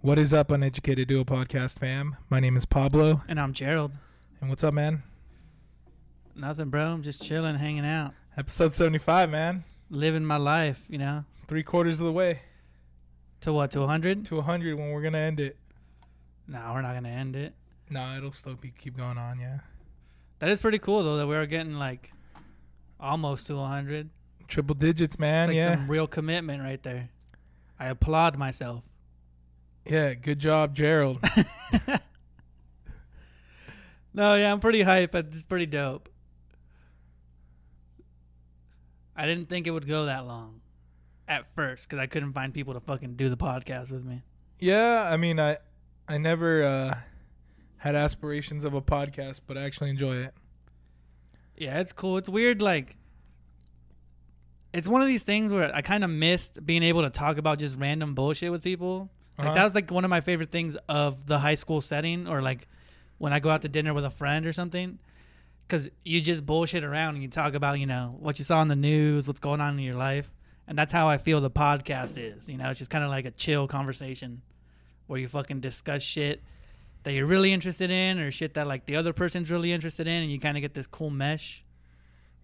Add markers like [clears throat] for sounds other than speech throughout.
What is up, Uneducated Duo Podcast fam? My name is Pablo. And I'm Gerald. And what's up, man? Nothing, bro. I'm just chilling, hanging out, Episode 75, man. living my life, you know. Three quarters of the way To what, to 100? to 100 when we're going to end it. No, we're not going to end it. Nah, it'll still be, keep going on, yeah. That is pretty cool, though, that we're getting like almost to 100. Triple digits, man. it's like yeah. some real commitment right there. I applaud myself. Yeah, good job, Gerald. [laughs] No, yeah, I'm pretty hype. but It's pretty dope. I didn't think it would go that long at first because I couldn't find people to fucking do the podcast with me. yeah, I mean, I I never uh, had aspirations of a podcast, but I actually enjoy it. Yeah, it's cool. It's weird. Like, it's one of these things where I kind of missed being able to talk about just random bullshit with people. Like Uh-huh. that was like one of my favorite things of the high school setting, or like when I go out to dinner with a friend or something. Because you just bullshit around and you talk about you know what you saw in the news, what's going on in your life, and that's how I feel the podcast is. You know, it's just kind of like a chill conversation where you fucking discuss shit that you're really interested in, or shit that like the other person's really interested in, and you kind of get this cool mesh.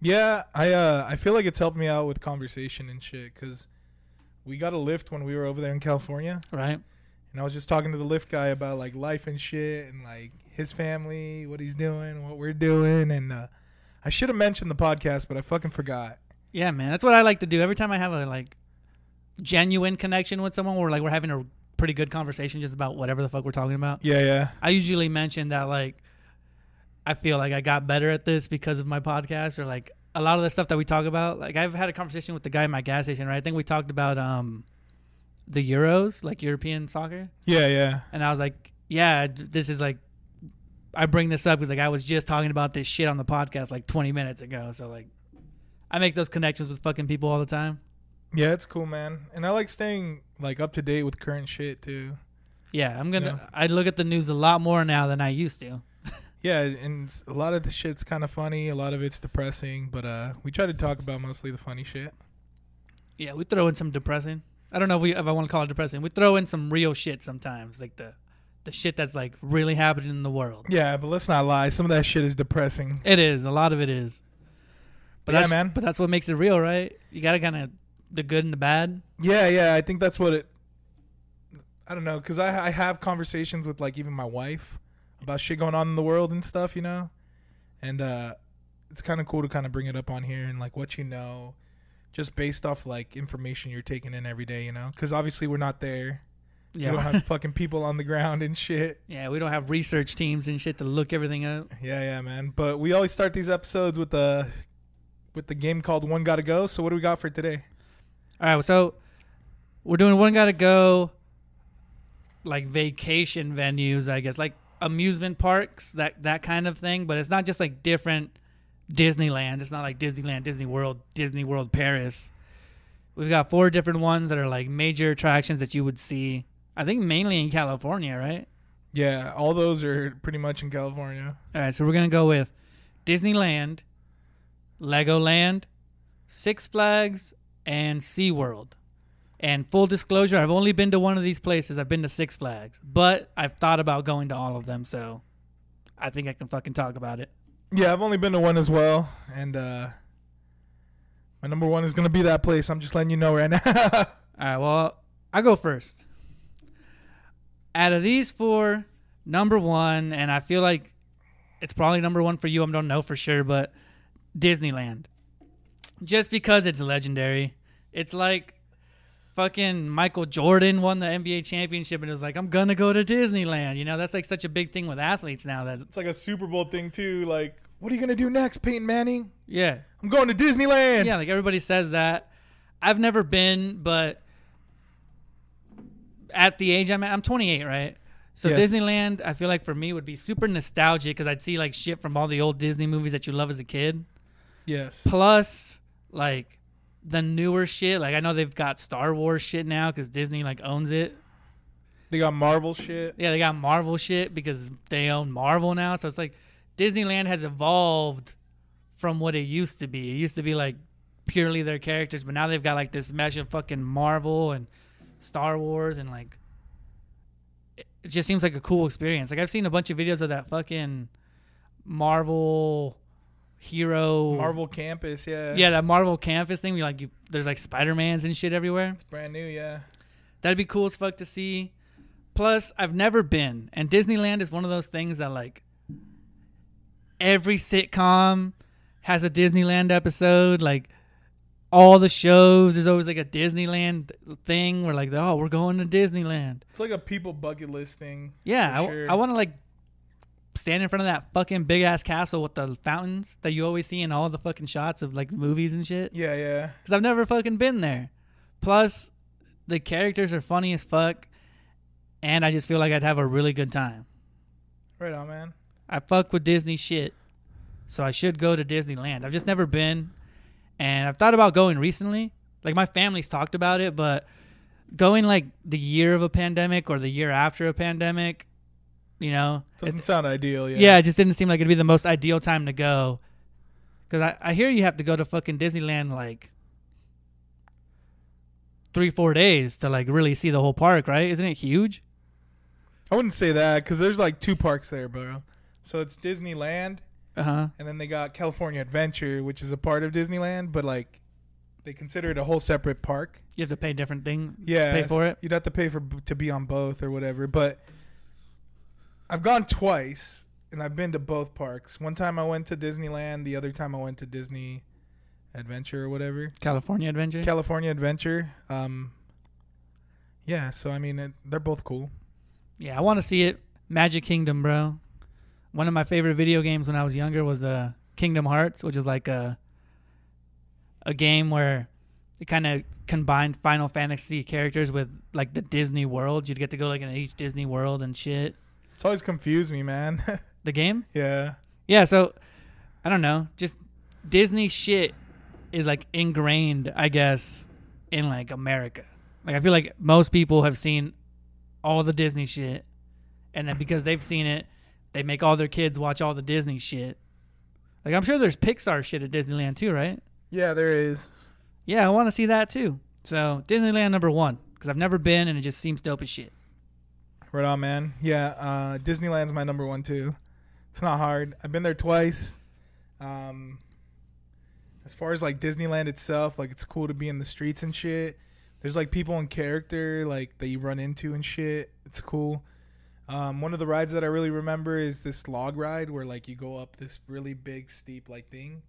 Yeah, I uh I feel like it's helped me out with conversation and shit because we got a lift when we were over there in California, Right. and I was just talking to the lift guy about like life and shit and like his family, what he's doing, what we're doing, and uh, I should have mentioned the podcast, but I fucking forgot. Yeah, man. That's what I like to do. Every time I have a like genuine connection with someone where like we're having a pretty good conversation just about whatever the fuck we're talking about. Yeah, yeah, I usually mention that like I feel like I got better at this because of my podcast or like a lot of the stuff that we talk about. Like I've had a conversation with the guy at my gas station, right? I think we talked about um the Euros, like European soccer. yeah, yeah. And I was like, yeah, this is like I bring this up because like I was just talking about this shit on the podcast like 20 minutes ago. So like I make those connections with fucking people all the time. Yeah, it's cool, man. And I like staying like up to date with current shit too. Yeah, I'm gonna. Yeah. I look at the news a lot more now than I used to. [laughs] Yeah, and a lot of the shit's kind of funny, a lot of it's depressing, but uh we try to talk about mostly the funny shit. Yeah, we throw in some depressing. I don't know if we if I want to call it depressing. We throw in some real shit sometimes, like the the shit that's like really happening in the world. Yeah, but let's not lie, some of that shit is depressing. It is a lot of it is. But Yeah, man. But that's what makes it real, right? You gotta kind of the good and the bad. Yeah, yeah, I think that's what it. I don't know, cause I I have conversations with like even my wife about shit going on in the world and stuff, you know, and uh, it's kind of cool to kind of bring it up on here and like what you know, just based off like information you're taking in every day, you know, cause obviously we're not there. Yeah, We don't have [laughs] fucking people on the ground and shit. yeah. We don't have research teams and shit to look everything up. Yeah, yeah, man. But we always start these episodes with the with the game called One Gotta Go. So what do we got for today? All right, so we're doing one gotta go, like vacation venues, I guess, like amusement parks, that that kind of thing. But it's not just like different Disneyland. It's not like Disneyland, Disney World, Disney World Paris. We've got four different ones that are like major attractions that you would see. I think mainly in California, right? Yeah, all those are pretty much in California. All right, so we're gonna go with Disneyland, Legoland, Six Flags, and SeaWorld. And full disclosure, I've only been to one of these places. I've been to Six Flags, but I've thought about going to all of them, so I think I can fucking talk about it. Yeah, I've only been to one as well, and uh my number one is gonna be that place. I'm just letting you know right [laughs] now. All right, well, I go first. Out of these four, number one, and I feel like it's probably number one for you. I don't know for sure, but Disneyland. Just because it's legendary. It's like fucking Michael Jordan won the NBA championship and it was like, I'm gonna go to Disneyland. You know, that's like such a big thing with athletes now that it's like a Super Bowl thing too. Like, what are you gonna do next, Peyton Manning? yeah. I'm going to Disneyland. Yeah, like everybody says that. I've never been, but at the age I'm at, I'm 28, right? So Yes. Disneyland, I feel like for me would be super nostalgic because I'd see like shit from all the old Disney movies that you love as a kid. Yes. Plus, like the newer shit. Like I know they've got Star Wars shit now because Disney like owns it. They got Marvel shit. Yeah, they got Marvel shit because they own Marvel now. So it's like Disneyland has evolved from what it used to be. It used to be like purely their characters, but now they've got like this mesh of fucking Marvel and Star Wars and like it it just seems like a cool experience. Like I've seen a bunch of videos of that fucking Marvel hero Marvel Campus, yeah. Yeah, that Marvel campus thing. Where like you, there's like Spider Mans and shit everywhere. It's brand new, yeah. That'd be cool as fuck to see. Plus, I've never been, and Disneyland is one of those things that like every sitcom has a Disneyland episode. Like all the shows, there's always like a Disneyland thing where like, oh, we're going to Disneyland. It's like a people bucket list thing. Yeah, I, sure. I want to like stand in front of that fucking big ass castle with the fountains that you always see in all the fucking shots of like movies and shit. Yeah, yeah. because I've never fucking been there. Plus, the characters are funny as fuck, and I just feel like I'd have a really good time. Right on, man. I fuck with Disney shit, so I should go to Disneyland. I've just never been, and I've thought about going recently. Like my family's talked about it, but going like the year of a pandemic or the year after a pandemic, you know, Doesn't sound ideal, yeah. yeah, it just didn't seem like it'd be the most ideal time to go. Cause I, I hear you have to go to fucking Disneyland like three four days to like really see the whole park, right? Isn't it huge? I wouldn't say that because there's like two parks there, bro. So it's Disneyland, Uh huh. and then they got California Adventure, which is a part of Disneyland, but like they consider it a whole separate park. You have to pay different thing. Yeah, Pay for it? You'd have to pay for to be on both or whatever. But I've gone twice, and I've been to both parks. One time I went to Disneyland. The other time I went to Disney Adventure or whatever. California Adventure. California Adventure. Um, yeah. So I mean, it, they're both cool. yeah, I want to see it. Magic Kingdom, bro. One of my favorite video games when I was younger was uh, Kingdom Hearts, which is like a a game where it kind of combined Final Fantasy characters with like the Disney world. You'd get to go like in each Disney world and shit. It's always confused me, man. [laughs] The game. yeah. Yeah, so I don't know. Just Disney shit is like ingrained, I guess, in like America. Like I feel like most people have seen all the Disney shit, and then because they've seen it, they make all their kids watch all the Disney shit. Like I'm sure there's Pixar shit at Disneyland too, right? Yeah, there is. Yeah, I want to see that too. So Disneyland number one because I've never been and it just seems dope as shit. Right on, man. Yeah, uh, Disneyland's my number one too. It's not hard. I've been there twice. Um, as far as like Disneyland itself, like it's cool to be in the streets and shit. There's like people in character like that you run into and shit. It's cool. Um, one of the rides that I really remember is this log ride where like you go up this really big steep like thing,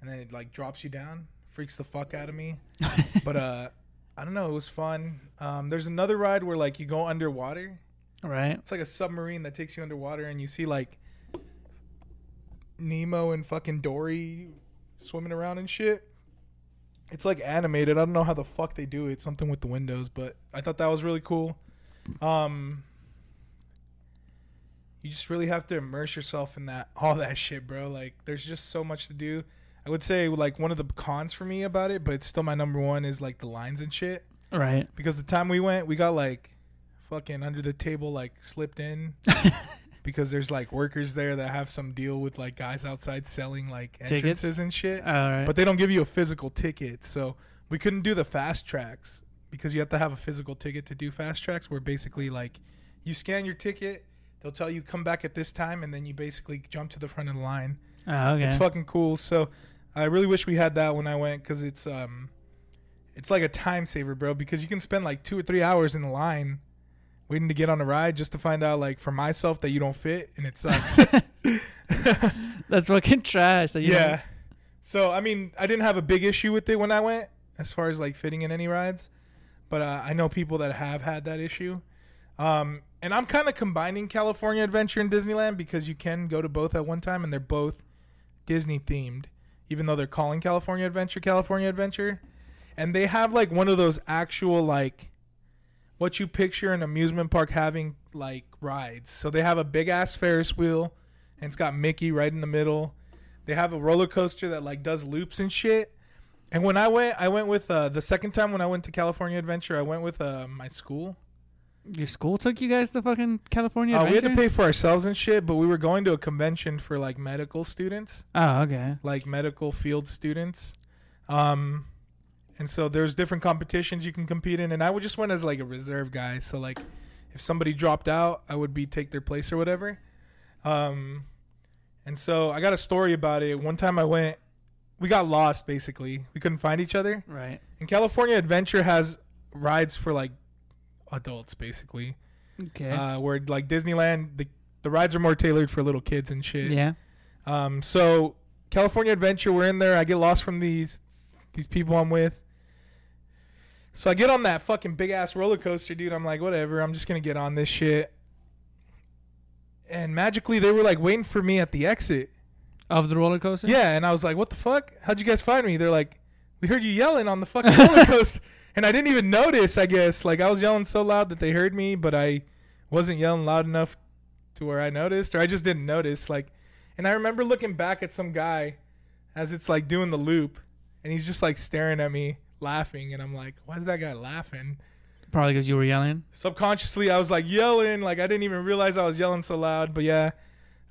and then it like drops you down. Freaks the fuck out of me. [laughs] but uh, I don't know. It was fun. Um, there's another ride where like you go underwater. Right. It's like a submarine that takes you underwater, and you see like Nemo and fucking Dory swimming around and shit. It's like animated. I don't know how the fuck they do it. Something with the windows, but I thought that was really cool. Um, you just really have to immerse yourself in that [laughs] all that shit, bro. Like, there's just so much to do. I would say like one of the cons for me about it, but it's still my number one is like the lines and shit Right. because the time we went, we got like fucking under the table, like slipped in [laughs] because there's like workers there that have some deal with like guys outside selling like Tickets? entrances and shit, All right. but they don't give you a physical ticket. So we couldn't do the fast tracks because you have to have a physical ticket to do fast tracks. Where basically like you scan your ticket, they'll tell you come back at this time, and then you basically jump to the front of the line. oh, okay. It's fucking cool. So I really wish we had that when I went because it's um, it's like a time saver, bro. Because you can spend like two or three hours in the line waiting to get on a ride just to find out, like for myself, that you don't fit, and it sucks. [laughs] [laughs] That's fucking trash. That don't- yeah. So I mean, I didn't have a big issue with it when I went, as far as like fitting in any rides, but uh, I know people that have had that issue. Um, and I'm kind of combining California Adventure and Disneyland because you can go to both at one time, and they're both Disney themed, even though they're calling California Adventure California Adventure, and they have like one of those actual like what you picture an amusement park having like rides. So they have a big ass Ferris wheel, and it's got Mickey right in the middle. They have a roller coaster that like does loops and shit. And when I went, I went with uh, the second time when I went to California Adventure, I went with uh, my school. Your school took you guys to fucking California Uh, we had to pay for ourselves and shit, but we were going to a convention for like medical students, Oh, okay. like medical field students. Um, and so there's different competitions you can compete in, and I would just went as like a reserve guy. So like, if somebody dropped out, I would be take their place or whatever. Um, and so I got a story about it. One time I went, we got lost basically. We couldn't find each other. Right. And California Adventure has rides for like adults basically. Okay. Uh, where like Disneyland, the the rides are more tailored for little kids and shit. yeah. Um, so California Adventure, we're in there. I get lost from these these people I'm with. So I get on that fucking big ass roller coaster, dude. I'm like, whatever. I'm just gonna get on this shit. And magically, they were like waiting for me at the exit. Of the roller coaster. Yeah, and I was like, what the fuck? How'd you guys find me? They're like, we heard you yelling on the fucking [laughs] roller coaster, and I didn't even notice. I guess like I was yelling so loud that they heard me, but I wasn't yelling loud enough to where I noticed, or I just didn't notice. Like, and I remember looking back at some guy as it's like doing the loop, and he's just like staring at me, laughing, and I'm like, why is that guy laughing? Probably because you were yelling. Subconsciously, I was like yelling, like I didn't even realize I was yelling so loud. But yeah,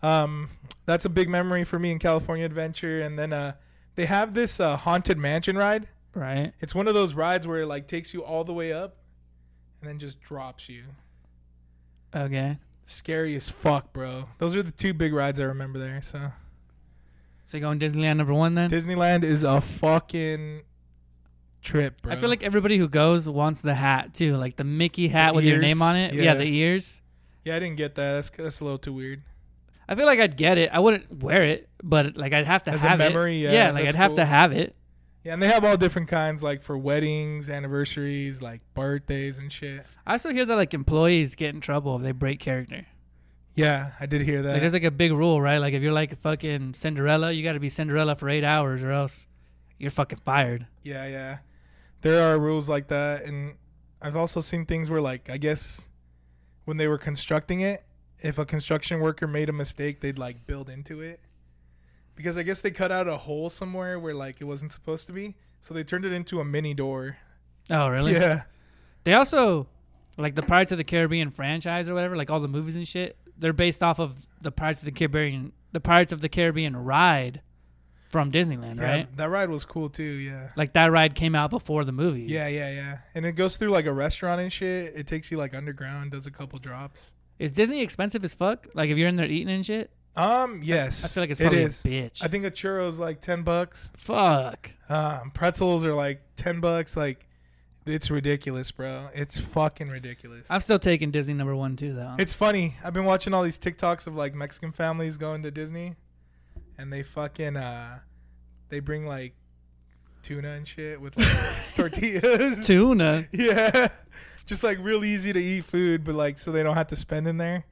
um, that's a big memory for me in California Adventure. And then uh, they have this uh, haunted mansion ride. Right. It's one of those rides where it like takes you all the way up, and then just drops you. Okay. Scary as fuck, bro. Those are the two big rides I remember there. So So you going Disneyland number one then? Disneyland is a fucking trip, bro. I feel like everybody who goes wants the hat too, like the Mickey hat The with your ears? name on it. Yeah. Yeah. the ears. yeah, I didn't get that. That's that's a little too weird. I feel like I'd get it. I wouldn't wear it, but like I'd have to As a have memory, it. yeah, like I'd that's have cool. to have it. Yeah, and they have all different kinds, like for weddings, anniversaries, like birthdays and shit. I also hear that like employees get in trouble if they break character. Yeah, I did hear that. Like there's like a big rule, right? Like if you're like a fucking Cinderella, you got to be Cinderella for eight hours, or else you're fucking fired. yeah, yeah. There are rules like that, and I've also seen things where, like, I guess when they were constructing it, if a construction worker made a mistake, they'd like build into it. Because I guess they cut out a hole somewhere where like it wasn't supposed to be, so they turned it into a mini door. Oh, really? Yeah, They also like the Pirates of the Caribbean franchise or whatever, like all the movies and shit. They're based off of the Pirates of the Caribbean, the Pirates of the Caribbean ride from Disneyland, yeah. right? That ride was cool too. Yeah. Like that ride came out before the movie. Yeah, yeah, yeah. And it goes through like a restaurant and shit. It takes you like underground, does a couple drops. Is Disney expensive as fuck? Like if you're in there eating and shit, Um, yes. I feel like it's it probably is. a bitch. I think a churro's like ten bucks. fuck. Um, pretzels are like ten bucks. Like, it's ridiculous, bro. It's fucking ridiculous. I'm still taking Disney number one too, though. it's funny. I've been watching all these TikToks of like Mexican families going to Disney, and they fucking uh, they bring like tuna and shit with like [laughs] tortillas. tuna. [laughs] Yeah. Just like real easy to eat food, but like so they don't have to spend in there.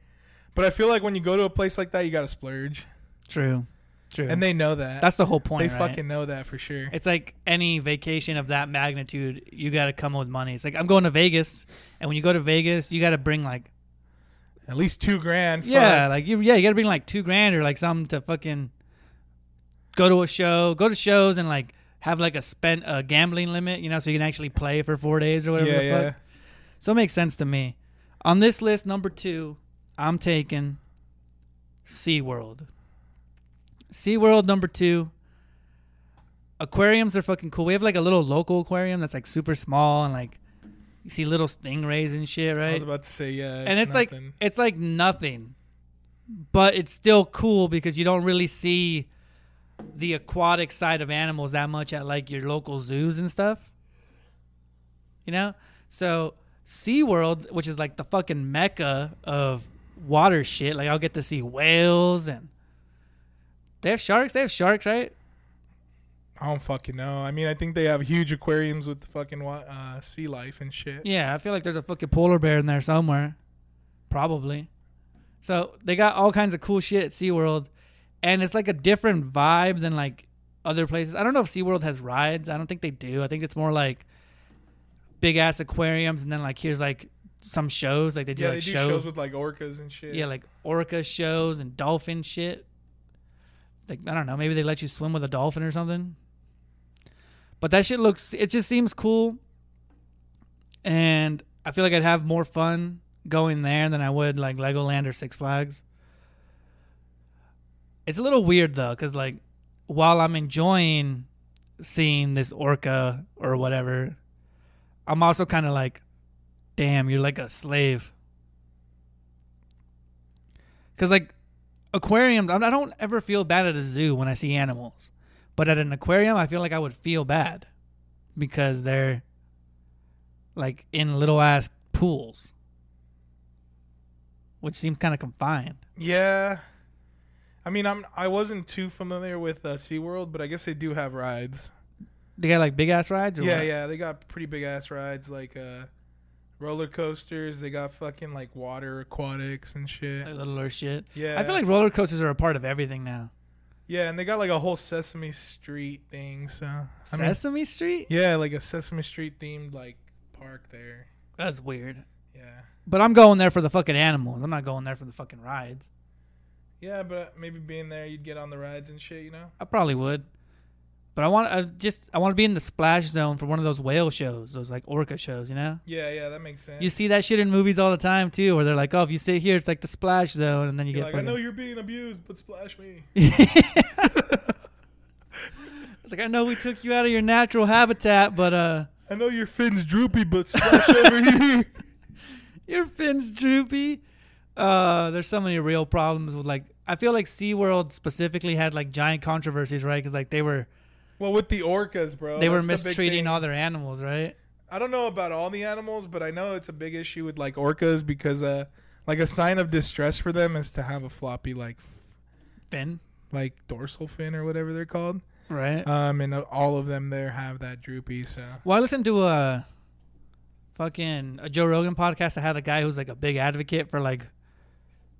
But I feel like when you go to a place like that, you got to splurge. True. True. And they know that. that's the whole point. they right? fucking know that for sure. It's like any vacation of that magnitude, you got to come with money. It's like I'm going to Vegas, and when you go to Vegas, you got to bring like At least two grand. yeah, like you yeah, you got to bring like two grand or like something to fucking go to a show, go to shows, and like have like a spent a gambling limit, you know, so you can actually play for four days or whatever. yeah, the yeah. fuck. So it makes sense to me. On this list, number two, I'm taking SeaWorld. SeaWorld number two. Aquariums are fucking cool. We have like a little local aquarium that's like super small and like you see little stingrays and shit, right? I was about to say yeah. and it's like it's like nothing. But it's still cool because you don't really see the aquatic side of animals that much at like your local zoos and stuff. You know? So SeaWorld, which is like the fucking mecca of water shit, like I'll get to see whales and they have sharks. They have sharks, right? I don't fucking know. I mean, I think they have huge aquariums with fucking uh, sea life and shit. Yeah, I feel like there's a fucking polar bear in there somewhere. Probably. So they got all kinds of cool shit at SeaWorld. And it's like a different vibe than like other places. I don't know if SeaWorld has rides. I don't think they do. I think it's more like big ass aquariums and then like here's like some shows. Like they do Yeah, like they do shows. shows with like orcas and shit. yeah, like orca shows and dolphin shit. Like I don't know, maybe they let you swim with a dolphin or something. But that shit looks it just seems cool. And I feel like I'd have more fun going there than I would like Legoland or Six Flags. It's a little weird though cuz like while I'm enjoying seeing this orca or whatever, I'm also kind of like, damn, you're like a slave. Because like aquariums, I don't ever feel bad at a zoo when I see animals, but at an aquarium, I feel like I would feel bad because they're like in little ass pools, which seems kind of confined. Yeah. I mean, I'm I wasn't too familiar with uh, SeaWorld, but I guess they do have rides. They got like big ass rides, or Yeah, what? yeah, they got pretty big ass rides like uh roller coasters, they got fucking like water aquatics and shit. like littler shit. Yeah. I feel like roller coasters are a part of everything now. Yeah, and they got like a whole Sesame Street thing, so I mean, Sesame Street? Yeah, like a Sesame Street themed like park there. That's weird. Yeah. But I'm going there for the fucking animals. I'm not going there for the fucking rides. Yeah, but maybe being there you'd get on the rides and shit, you know? I probably would. But I want I just I want to be in the splash zone for one of those whale shows, those like orca shows, you know? Yeah, yeah, that makes sense. You see that shit in movies all the time too, where they're like, "Oh, if you sit here, it's like the splash zone," and then you You're get like, I know you're being abused, but splash me. [laughs] it's like I know we took you out of your natural habitat, but uh, I know your fin's droopy, but splash [laughs] over here. [laughs] your fin's droopy. Uh, there's so many real problems with like. I feel like SeaWorld specifically had like giant controversies, right? Because like they were Well, with the orcas, bro. they were the mistreating thing. all their animals, right? I don't know about all the animals, but I know it's a big issue with like orcas because uh like a sign of distress for them is to have a floppy like Fin, like dorsal fin or whatever they're called. right? Um and all of them there have that droopy, so Well, I listened to a fucking a Joe Rogan podcast that had a guy who's like a big advocate for like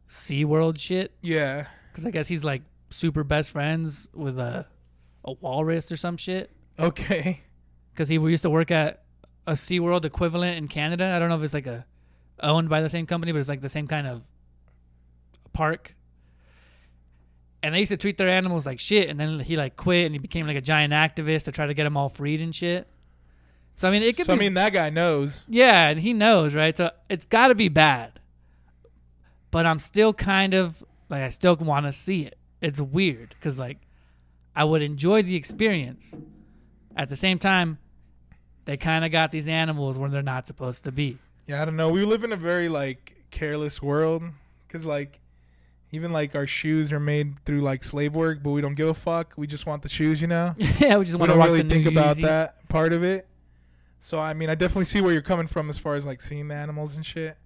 SeaWorld shit. yeah. Because I guess he's like super best friends with a, a walrus or some shit. Okay. Because he used to work at a SeaWorld equivalent in Canada. I don't know if it's like a owned by the same company, but it's like the same kind of park. And they used to treat their animals like shit. And then he like quit and he became like a giant activist to try to get them all freed and shit. So I mean, it could so, be I mean that guy knows. yeah, and he knows, right? So it's got to be bad. But I'm still kind of like I still want to see it. It's weird because like I would enjoy the experience. At the same time, they kind of got these animals where they're not supposed to be. Yeah, I don't know. We live in a very like careless world cuz like even like our shoes are made through like slave work, but we don't give a fuck. We just want the shoes, you know? [laughs] yeah, we just want to really think about Yeezys. that part of it. So I mean, I definitely see where you're coming from as far as like seeing the animals and shit,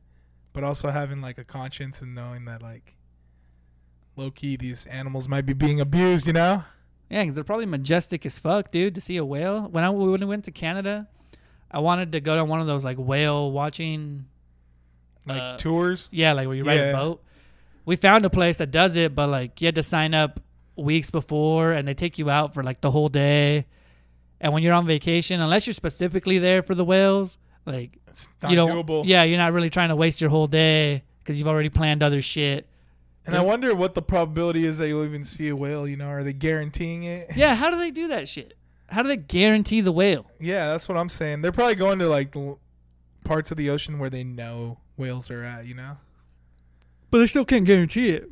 but also having like a conscience and knowing that like low key these animals might be being abused, you know? Yeah, 'cause they're probably majestic as fuck, dude. To see a whale. When I when we went to Canada, I wanted to go to one of those like whale watching Like Uh, tours. Yeah, like where you ride Yeah. a boat. We found a place that does it, but like you had to sign up weeks before, and they take you out for like the whole day. And when you're on vacation, unless you're specifically there for the whales, like It's not you don't, doable. yeah, you're not really trying to waste your whole day because you've already planned other shit. And I wonder what the probability is that you'll even see a whale, you know? Are they guaranteeing it? [laughs] Yeah, how do they do that shit? How do they guarantee the whale? Yeah, that's what I'm saying. They're probably going to like l- parts of the ocean where they know whales are at, you know? But they still can't guarantee it.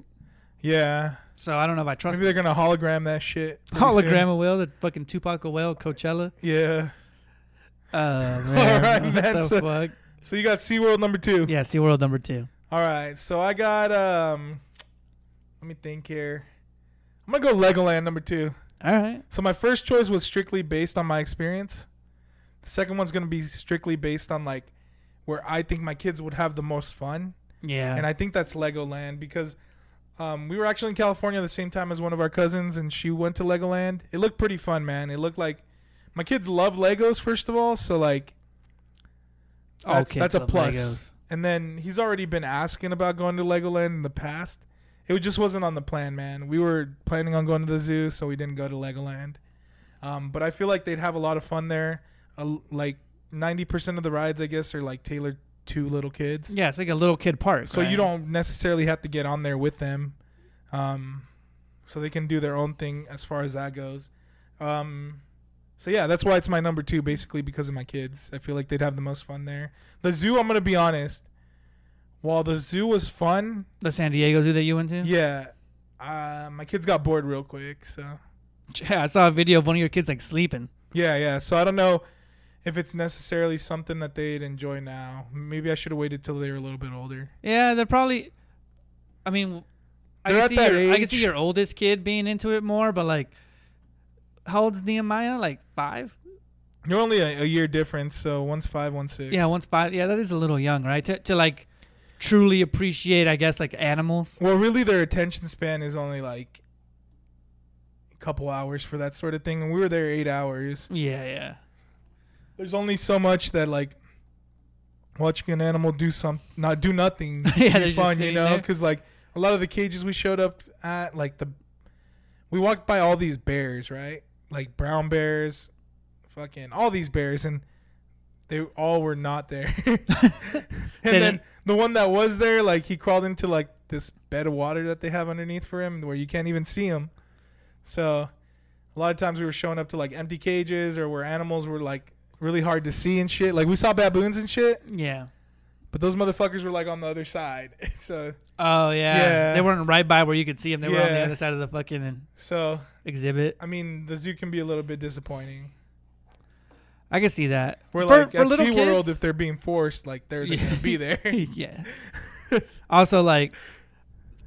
Yeah. So I don't know if I trust Maybe they're going to hologram that shit. hologram soon. a whale, the fucking Tupac a whale, Coachella. Yeah. Uh, [laughs] man, right, what man, the so- fuck? So you got SeaWorld number two. Yeah, SeaWorld number two. All right. So I got um let me think here. I'm gonna go Legoland number two. All right. So my first choice was strictly based on my experience. The second one's gonna be strictly based on like where I think my kids would have the most fun. Yeah. And I think that's Legoland because um, we were actually in California at the same time as one of our cousins, and she went to Legoland. It looked pretty fun, man. It looked like my kids love Legos, first of all, so like that's, that's a plus. Legos. And then he's already been asking about going to Legoland in the past. It just wasn't on the plan, man. We were planning on going to the zoo, so we didn't go to Legoland. Um, but I feel like they'd have a lot of fun there. Uh, like ninety percent of the rides, I guess, are like tailored to little kids. Yeah, it's like a little kid park. So you don't necessarily have to get on there with them. Um, so they can do their own thing as far as that goes. Um, so yeah, that's why it's my number two, basically because of my kids. I feel like they'd have the most fun there. The zoo, I'm gonna be honest. While the zoo was fun, the San Diego Zoo that you went to. yeah, uh, my kids got bored real quick. So Yeah, [laughs] I saw a video of one of your kids like sleeping. Yeah, yeah. So I don't know if it's necessarily something that they'd enjoy now. Maybe I should have waited till they were a little bit older. Yeah, they're probably. I mean, I They're can at see that your I can see your oldest kid being into it more, but like, how old's Nehemiah? Like five? You're only a, a year difference, so one's five, one's six. Yeah, one's five. Yeah, that is a little young, right? To to like truly appreciate, I guess, like animals. Well, really, their attention span is only like a couple hours for that sort of thing, and we were there eight hours. Yeah, yeah. There's only so much that like watching an animal do some, not do nothing, [laughs] Yeah, be fun, you know? Because like a lot of the cages we showed up at, like the, we walked by all these bears, right? Like brown bears, fucking all these bears, and they all were not there. [laughs] and then the one that was there, like he crawled into like this bed of water that they have underneath for him, where you can't even see him. So a lot of times we were showing up to like empty cages or where animals were like really hard to see and shit. Like we saw baboons and shit, Yeah. but those motherfuckers were like on the other side. [laughs] so Oh yeah. Yeah. They weren't right by where you could see them. They were on the other side of the fucking And- so exhibit. I mean the zoo can be a little bit disappointing. I can see that. We're For- like for at little SeaWorld kids- if they're being forced, like they're, they're Yeah. gonna be there. [laughs] yeah. [laughs] also, like,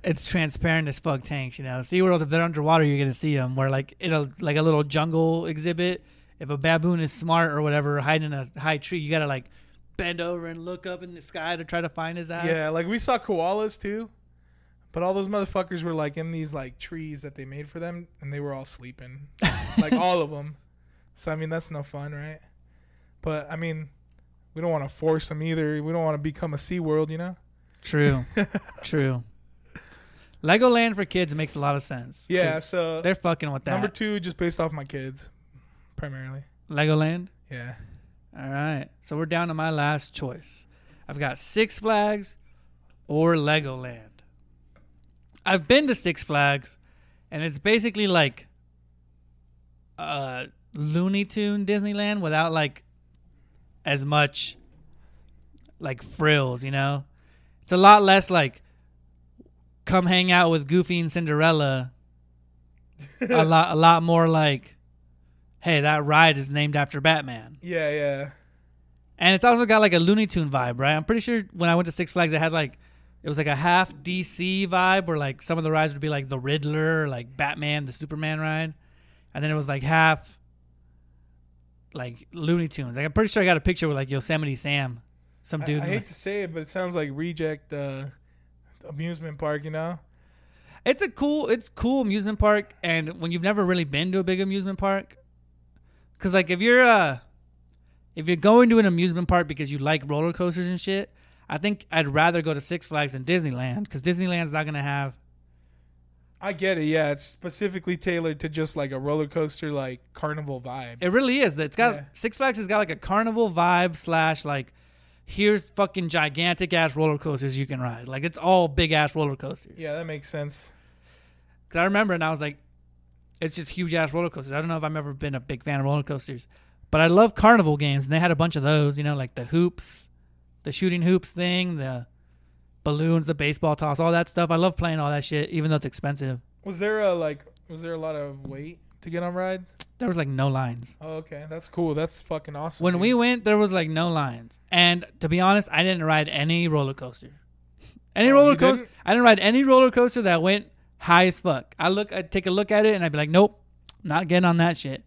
it's transparent as fuck tanks. You know, SeaWorld if they're underwater, you're gonna see them. Where like in a like a little jungle exhibit, if a baboon is smart or whatever, hiding in a high tree, you gotta like bend over and look up in the sky to try to find his ass. yeah, like we saw koalas too. But all those motherfuckers were like in these like trees that they made for them and they were all sleeping. [laughs] like all of them. So I mean that's no fun, right? But I mean, we don't want to force them either. We don't want to become a Sea World, you know? True. [laughs] True. Legoland for kids makes a lot of sense. Yeah, so They're fucking with that. number 2 just based off my kids primarily. Legoland. Yeah. All right. So we're down to my last choice. I've got Six Flags or Legoland. I've been to Six Flags, and it's basically like uh, Looney Tune Disneyland without like as much like frills, you know? It's a lot less like come hang out with Goofy and Cinderella. a lot a lot more like hey, that ride is named after Batman. [laughs] Yeah, yeah. And it's also got like a Looney Tune vibe, right? I'm pretty sure when I went to Six Flags, it had like it was like a half DC vibe, where like some of the rides would be like the Riddler, like Batman, the Superman ride, and then it was like half like Looney Tunes. Like I'm pretty sure I got a picture with like Yosemite Sam, some dude. I in, hate like- to say it, but it sounds like reject uh, amusement park, you know? it's a cool, it's cool amusement park, and when you've never really been to a big amusement park, because like if you're uh if you're going to an amusement park because you like roller coasters and shit, I think I'd rather go to Six Flags than Disneyland because Disneyland's not gonna have. I get it. Yeah, it's specifically tailored to just like a roller coaster, like carnival vibe. It really is. It's got Yeah. Six Flags has got like a carnival vibe slash like here's fucking gigantic ass roller coasters you can ride. Like it's all big ass roller coasters. Yeah, that makes sense. Cause I remember and I was like, it's just huge ass roller coasters. I don't know if I've ever been a big fan of roller coasters, but I love carnival games and they had a bunch of those. You know, like the hoops, the shooting hoops thing, the balloons, the baseball toss, all that stuff. I love playing all that shit, even though it's expensive. Was there a like? Was there a lot of wait to get on rides? There was like no lines. Oh, okay, that's cool. That's fucking awesome. When dude. we went, there was like no lines. And to be honest, I didn't ride any roller coaster. [laughs] Any Oh, roller coaster. didn't? I didn't ride any roller coaster that went high as fuck. I look, I'd take a look at it and I'd be like, nope, not getting on that shit.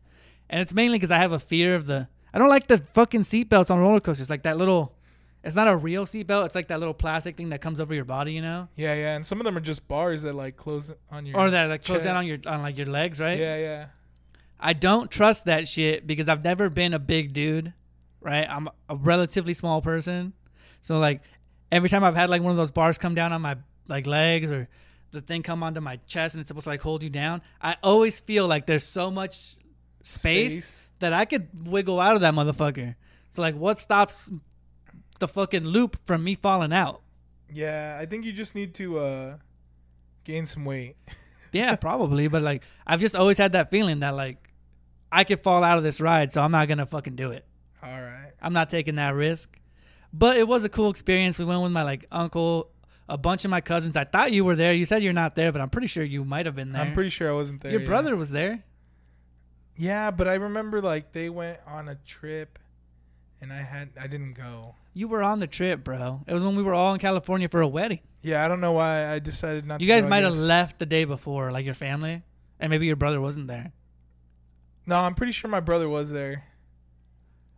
And it's mainly because I have a fear of the. I don't like the fucking seatbelts on roller coasters. Like that little. It's not a real seatbelt. It's like that little plastic thing that comes over your body, you know, yeah, yeah, and some of them are just bars that like close on your or that like close chest. down on your on like your legs, right? Yeah, yeah. I don't trust that shit because I've never been a big dude, right? I'm a relatively small person. So like every time I've had like one of those bars come down on my like legs or the thing come onto my chest and it's supposed to like hold you down, I always feel like there's so much space, Space. that I could wiggle out of that motherfucker. So like what stops the fucking loop from me falling out? Yeah, I think you just need to uh gain some weight. [laughs] Yeah, probably, but like I've just always had that feeling that like I could fall out of this ride, so I'm not going to fucking do it. All right. I'm not taking that risk. But it was a cool experience. We went with my like uncle, a bunch of my cousins. I thought you were there. You said you're not there, but I'm pretty sure you might have been there. I'm pretty sure I wasn't there. Your yeah. brother was there. Yeah, but I remember like they went on a trip, and I had I didn't go. You were on the trip, bro. It was when we were all in California for a wedding. Yeah, I don't know why I decided not. To. You to guys go, might have left the day before, like your family, and maybe your brother wasn't there. No, I'm pretty sure my brother was there.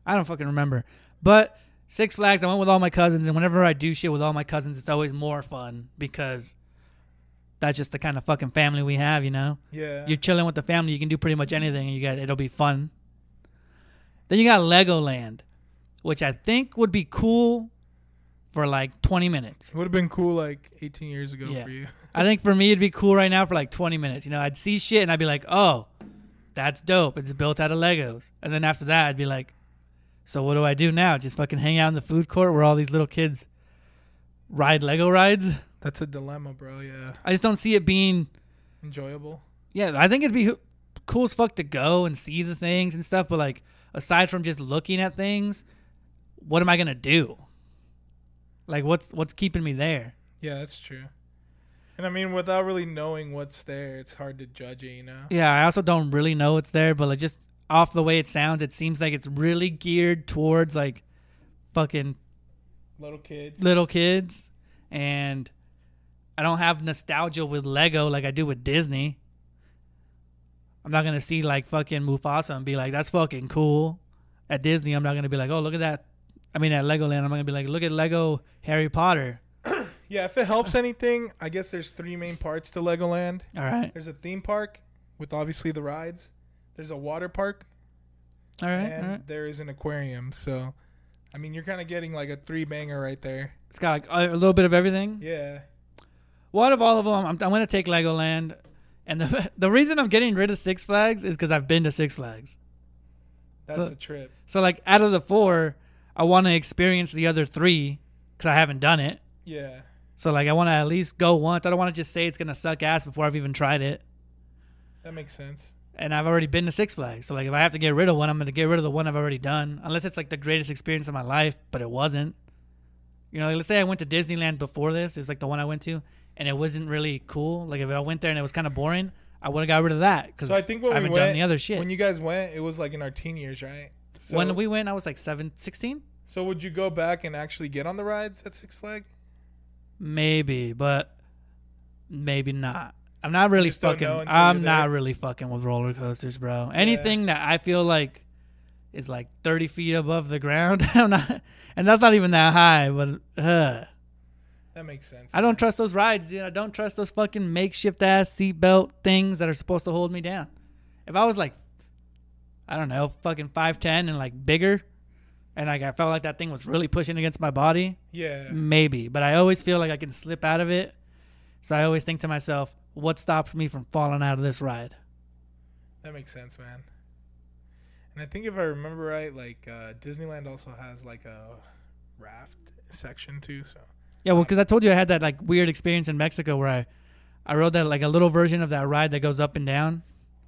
I don't fucking remember. But Six Flags, I went with all my cousins, and whenever I do shit with all my cousins, it's always more fun because that's just the kind of fucking family we have, you know. Yeah. You're chilling with the family, you can do pretty much anything, and you got it'll be fun. Then you got Legoland, which I think would be cool for like 20 minutes. it would have been cool like 18 years ago Yeah. for you. [laughs] I think for me it'd be cool right now for like 20 minutes. You know, I'd see shit and I'd be like, "Oh, that's dope. It's built out of Legos." And then after that, I'd be like, "So what do I do now? Just fucking hang out in the food court where all these little kids ride Lego rides?" That's a dilemma, bro. Yeah. I just don't see it being Enjoyable. Yeah, I think it'd be cool as fuck to go and see the things and stuff, but like aside from just looking at things, what am I going to do? Like what's what's keeping me there? Yeah, that's true. And I mean, without really knowing what's there, it's hard to judge it, you know? Yeah, I also don't really know it's there, but like just off the way it sounds, it seems like it's really geared towards like fucking Little kids. little kids and I don't have nostalgia with Lego like I do with Disney. I'm not going to see like fucking Mufasa and be like that's fucking cool. At Disney, I'm not going to be like, "Oh, look at that." I mean, at Legoland, I'm going to be like, "Look at Lego Harry Potter." [clears throat] Yeah, if it helps anything, I guess there's three main parts to Legoland. All right. There's a theme park with obviously the rides. There's a water park, All right. and all right. there is an aquarium. So, I mean, you're kind of getting like a three banger right there. It's got like a little bit of everything. Yeah. Well, out of all of them, I'm, I'm going to take Legoland. And the [laughs] the reason I'm getting rid of Six Flags is because I've been to Six Flags. That's So- a trip. So like out of the four, I want to experience the other three because I haven't done it. Yeah. So like I want to at least go once. I don't want to just say it's gonna suck ass before I've even tried it. That makes sense. And I've already been to Six Flags. So like if I have to get rid of one, I'm gonna get rid of the one I've already done. Unless it's like the greatest experience of my life, but it wasn't. You know, like, let's say I went to Disneyland before this. It's like the one I went to, and it wasn't really cool. Like if I went there and it was kind of boring, I would have got rid of that because So I think when I haven't went, done the other shit. when you guys went, it was like in our teen years, right? So, when we went, I was like seven, 16? so would you go back and actually get on the rides at Six Flags? Maybe, but maybe not. I'm not really fucking. I'm not really fucking with roller coasters, bro. Anything that I feel like is like 30 feet above the ground, [laughs] I'm not, and that's not even that high. But uh, That makes sense. I don't trust those rides, dude. I don't trust those fucking makeshift ass seatbelt things that are supposed to hold me down. If I was like, I don't know, fucking five ten and like bigger, and like I felt like that thing was really pushing against my body, Yeah. Maybe, but I always feel like I can slip out of it. So I always think to myself, what stops me from falling out of this ride? That makes sense, man. And I think if I remember right, like uh, Disneyland also has like a raft section too. So Yeah, well, because I told you I had that like weird experience in Mexico where I, I rode that like a little version of that ride that goes up and down,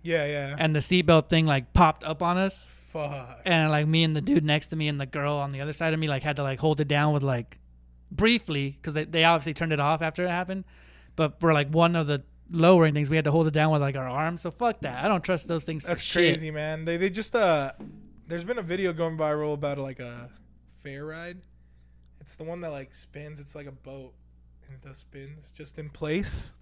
yeah, yeah. and the seatbelt thing like popped up on us, Fuck. and like me and the dude next to me and the girl on the other side of me like had to like hold it down with like, briefly because they they obviously turned it off after it happened, but for like one of the lowering things we had to hold it down with like our arms. So fuck that. I don't trust those things. That's for shit. crazy, man. They they just uh, there's been a video going viral about like a fair ride. It's the one that like spins. It's like a boat, and it does spins just in place.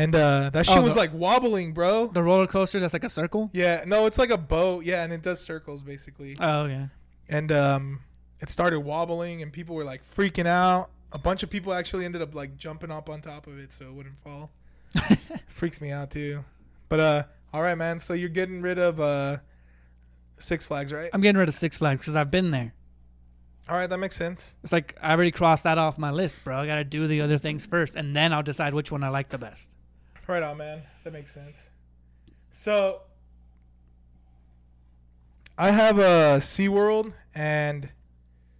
And uh, that shit Oh, was the- like wobbling, bro. The roller coaster that's like a circle. Yeah, no, it's like a boat. Yeah, and it does circles basically. Oh yeah. and um, it started wobbling, and people were like freaking out. A bunch of people actually ended up like jumping up on top of it so it wouldn't fall. [laughs] Freaks me out too. But uh, all right, man. So you're getting rid of uh, Six Flags, right? I'm getting rid of Six Flags because I've been there. All right, that makes sense. It's like I already crossed that off my list, bro. I gotta do the other things first, and then I'll decide which one I like the best. Right on, man. That makes sense. So I have a SeaWorld and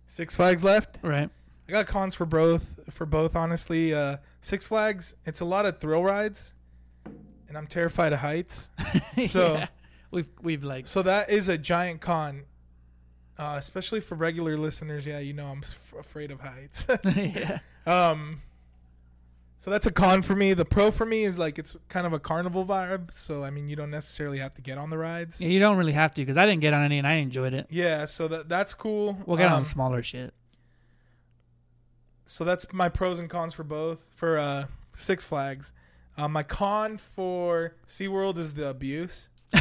Six Flags left. Right. I got cons for both. For both, honestly, uh, Six Flags. It's a lot of thrill rides, and I'm terrified of heights. [laughs] So- Yeah. we've we've like So that is a giant con, uh, especially for regular listeners. Yeah, you know I'm s- afraid of heights. [laughs] [laughs] yeah. um, So that's a con for me. The pro for me is like it's kind of a carnival vibe. So I mean, you don't necessarily have to get on the rides. Yeah, you don't really have to because I didn't get on any and I enjoyed it. Yeah, so that that's cool. We'll get on Um, smaller shit. So that's my pros and cons for both for uh, Six Flags. Uh, my con for SeaWorld is the abuse. [laughs]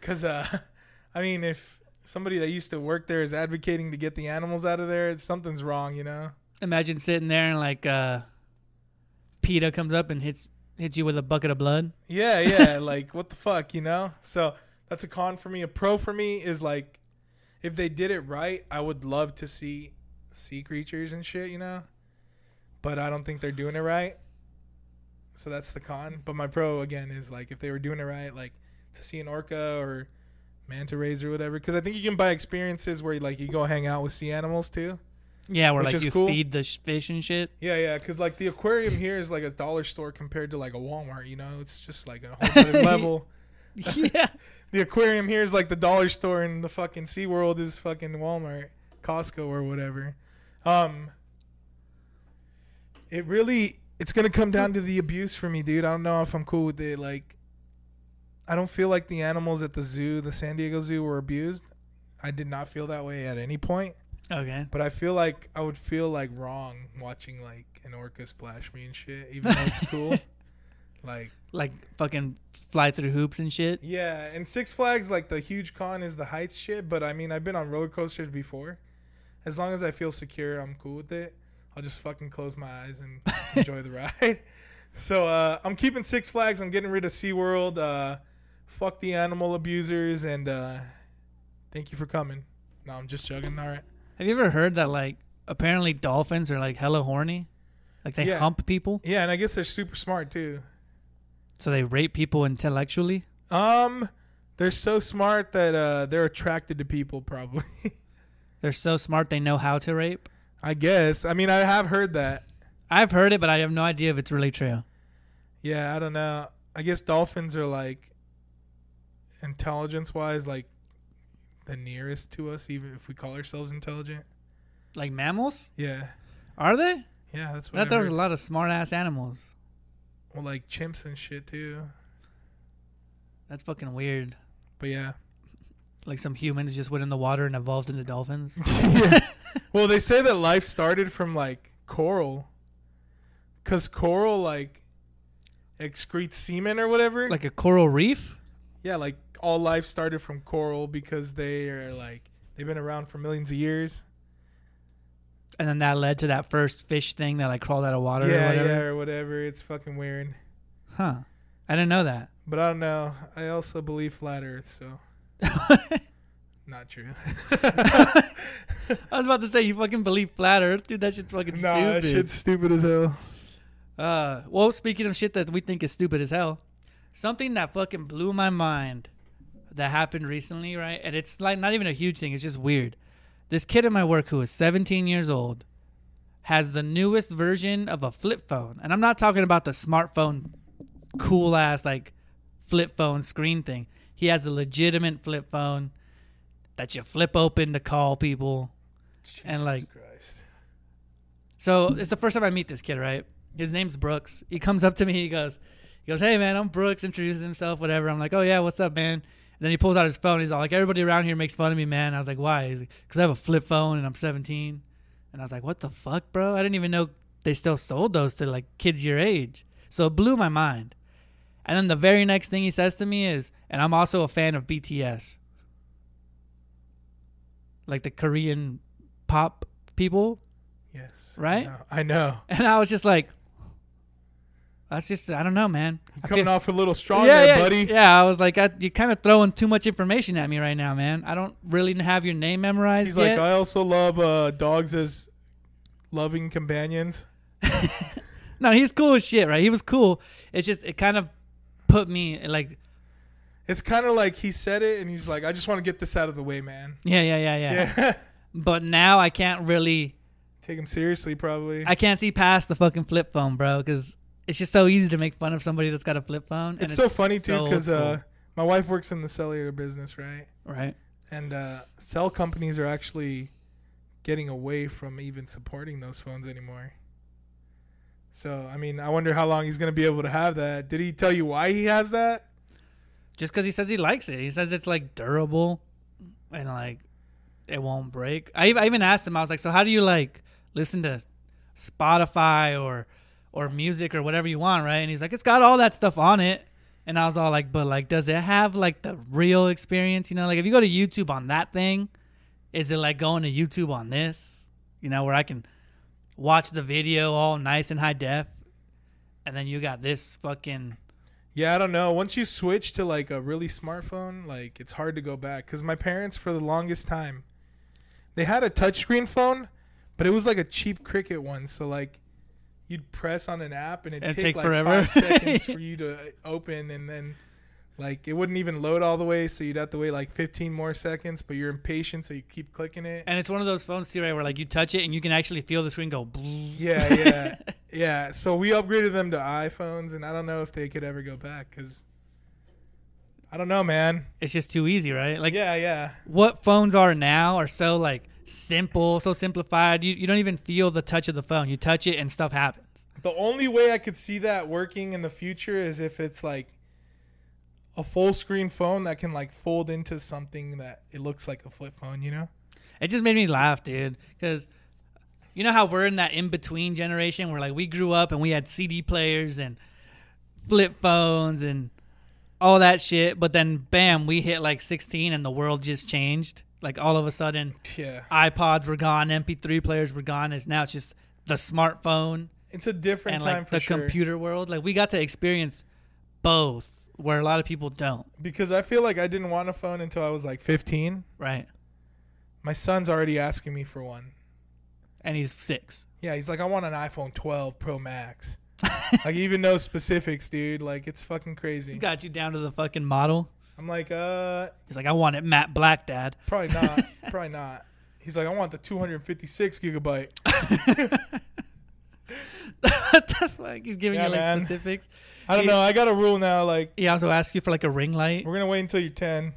Because, uh, [laughs] I mean, if somebody that used to work there is advocating to get the animals out of there, something's wrong, you know? Imagine sitting there and like uh PETA comes up and hits hits you with a bucket of blood. Yeah, yeah. [laughs] like, what the fuck, you know? So that's a con for me. A pro for me is like, if they did it right, I would love to see sea creatures and shit, you know? But I don't think they're doing it right. So that's the con. But my pro, again, is like, if they were doing it right, like to see an orca or manta rays or whatever. Because I think you can buy experiences where, like, you go hang out with sea animals too. Yeah, where Which like is you cool. feed the sh- fish and shit. Yeah, yeah, because like the aquarium here is like a dollar store compared to like a Walmart. You know, it's just like a whole [laughs] other level. [laughs] yeah. [laughs] The aquarium here is like the dollar store, and the fucking SeaWorld is fucking Walmart, Costco, or whatever. Um, it really, it's gonna come down to the abuse for me, dude. I don't know if I'm cool with it. Like, I don't feel like the animals at the zoo, the San Diego Zoo, were abused. I did not feel that way at any point. Okay. But I feel like I would feel like wrong watching like an orca splash me and shit, even though it's cool. [laughs] like, Like fucking fly through hoops and shit. yeah, and Six Flags, like the huge con is the heights shit. But I mean, I've been on roller coasters before. As long as I feel secure, I'm cool with it. I'll just fucking close my eyes and [laughs] enjoy the ride. [laughs] So uh, I'm keeping Six Flags. I'm getting rid of SeaWorld. Uh, fuck the animal abusers, and uh, thank you for coming. No, I'm just joking. All right. Have you ever heard that like apparently dolphins are like hella horny? Like they Yeah. hump people, Yeah, and I guess they're super smart too. so they rape people intellectually. Um, they're so smart that uh, they're attracted to people. Probably, [laughs] They're so smart they know how to rape. I guess. I mean, I have heard that. I've heard it, but I have no idea if it's really true. Yeah, I don't know. I guess dolphins are like intelligence-wise, like the nearest to us, even if we call ourselves intelligent. Like mammals? Yeah, Are they? yeah, that's I what. thought there was a lot of smart ass animals. Well, like chimps and shit too. That's fucking weird. But yeah. Like some humans just went in the water and evolved into dolphins. [laughs] yeah. Well, they say that life started from like coral, cause coral like excretes semen or whatever. like a coral reef? Yeah, like all life started from coral because they are like they've been around for millions of years. And then that led to that first fish thing that like crawled out of water or yeah, whatever. yeah, or whatever. It's fucking weird. Huh. I didn't know that. But I don't know. I also believe flat Earth, so [laughs] not true. [laughs] [laughs] I was about to say you fucking believe flat earth, dude. That shit's fucking nah, that stupid. shit's stupid as hell. Uh, well, speaking of shit that we think is stupid as hell, something that fucking blew my mind that happened recently, right? And it's like not even a huge thing. It's just weird. This kid at my work who is 17 years old has the newest version of a flip phone, and I'm not talking about the smartphone, cool ass like flip phone screen thing. He has a legitimate flip phone that you flip open to call people. And, like- Jesus Christ. So it's the first time I meet this kid, right? His name's Brooks. He comes up to me. He goes, he goes, "Hey man, I'm Brooks." Introduces himself, whatever. I'm like, "Oh yeah, what's up, man?" And then he pulls out his phone. He's all like, "Everybody around here makes fun of me, man." I was like, "Why?" He's like, "Cause I have a flip phone and I'm 17." And I was like, "What the fuck, bro? I didn't even know they still sold those to like kids your age." So it blew my mind. And then the very next thing he says to me is, "And I'm also a fan of BTS." Like the Korean pop people. Yes. Right? I know. I know. And I was just like, that's just, I don't know, man. I Coming feel- off a little strong yeah, there, yeah, buddy. Yeah, I was like, I, you're kind of throwing too much information at me right now, man. I don't really have your name memorized He's yet. like, I also love uh, dogs as loving companions. [laughs] no, he's cool as shit, right? He was cool. It's just, it kind of put me like, It's kind of like he said it, and he's like, I just want to get this out of the way, man. yeah, yeah, yeah, yeah. Yeah. [laughs] But now I can't really, Take him seriously, probably. I can't see past the fucking flip phone, bro, because it's just so easy to make fun of somebody that's got a flip phone. and it's, so funny too because old uh, my wife works in the cellular business, right? right? And uh, cell companies are actually getting away from even supporting those phones anymore. So I mean, I wonder how long he's gonna be able to have that. Did he tell you why he has that? Just because he says he likes it. He says it's like durable and like it won't break. I, I even asked him. I was like, so how do you like listen to Spotify or or music or whatever you want, right? And he's like, it's got all that stuff on it. And I was all like, but like, does it have like the real experience? You know, like if you go to YouTube on that thing, is it like going to YouTube on this? You know, where I can watch the video all nice and high def, and then you got this fucking Yeah, I don't know. Once you switch to like a really smartphone, like it's hard to go back. Cause my parents, for the longest time, they had a touchscreen phone, but it was like a cheap Cricket one. So like, you'd press on an app and it'd It'd take, take like forever. five [laughs] seconds for you to open, and then like it wouldn't even load all the way. So you'd have to wait like 15 more seconds. But you're impatient, so you keep clicking it. And it's one of those phones too, right, where like you touch it and you can actually feel the screen go. blue. [laughs] Yeah, yeah, yeah. So we upgraded them to iPhones, and I don't know if they could ever go back because I don't know, man. It's just too easy, right? Like yeah, yeah. what phones are now are so like simple, so simplified. You you don't even feel the touch of the phone. You touch it and stuff happens. The only way I could see that working in the future is if it's like a full screen phone that can like fold into something that it looks like a flip phone, you know? It just made me laugh, dude, because you know how we're in that in between generation where like we grew up and we had CD players and flip phones and all that shit, but then bam, we hit like 16 and the world just changed. Like all of a sudden, Yeah. iPods were gone, MP3 players were gone. It's now it's just the smartphone It's a different and time like for the sure. computer world. Like we got to experience both, where a lot of people don't. because I feel like I didn't want a phone until I was like 15. Right? My son's already asking me for one. And he's six. Yeah, he's like, I want an iPhone 12 Pro Max. [laughs] like, even knows specifics, dude. Like, it's fucking crazy. He crazy. got you down to the fucking model. I'm like, uh, He's like, I want it matte black, Dad. probably not. [laughs] probably not. He's like, I want the 256 gigabyte. what the fuck? He's giving Yeah, you like man. specifics. I don't He- know. I got a rule now. Like, He also asks you for like a ring light. we're gonna wait until you're 10.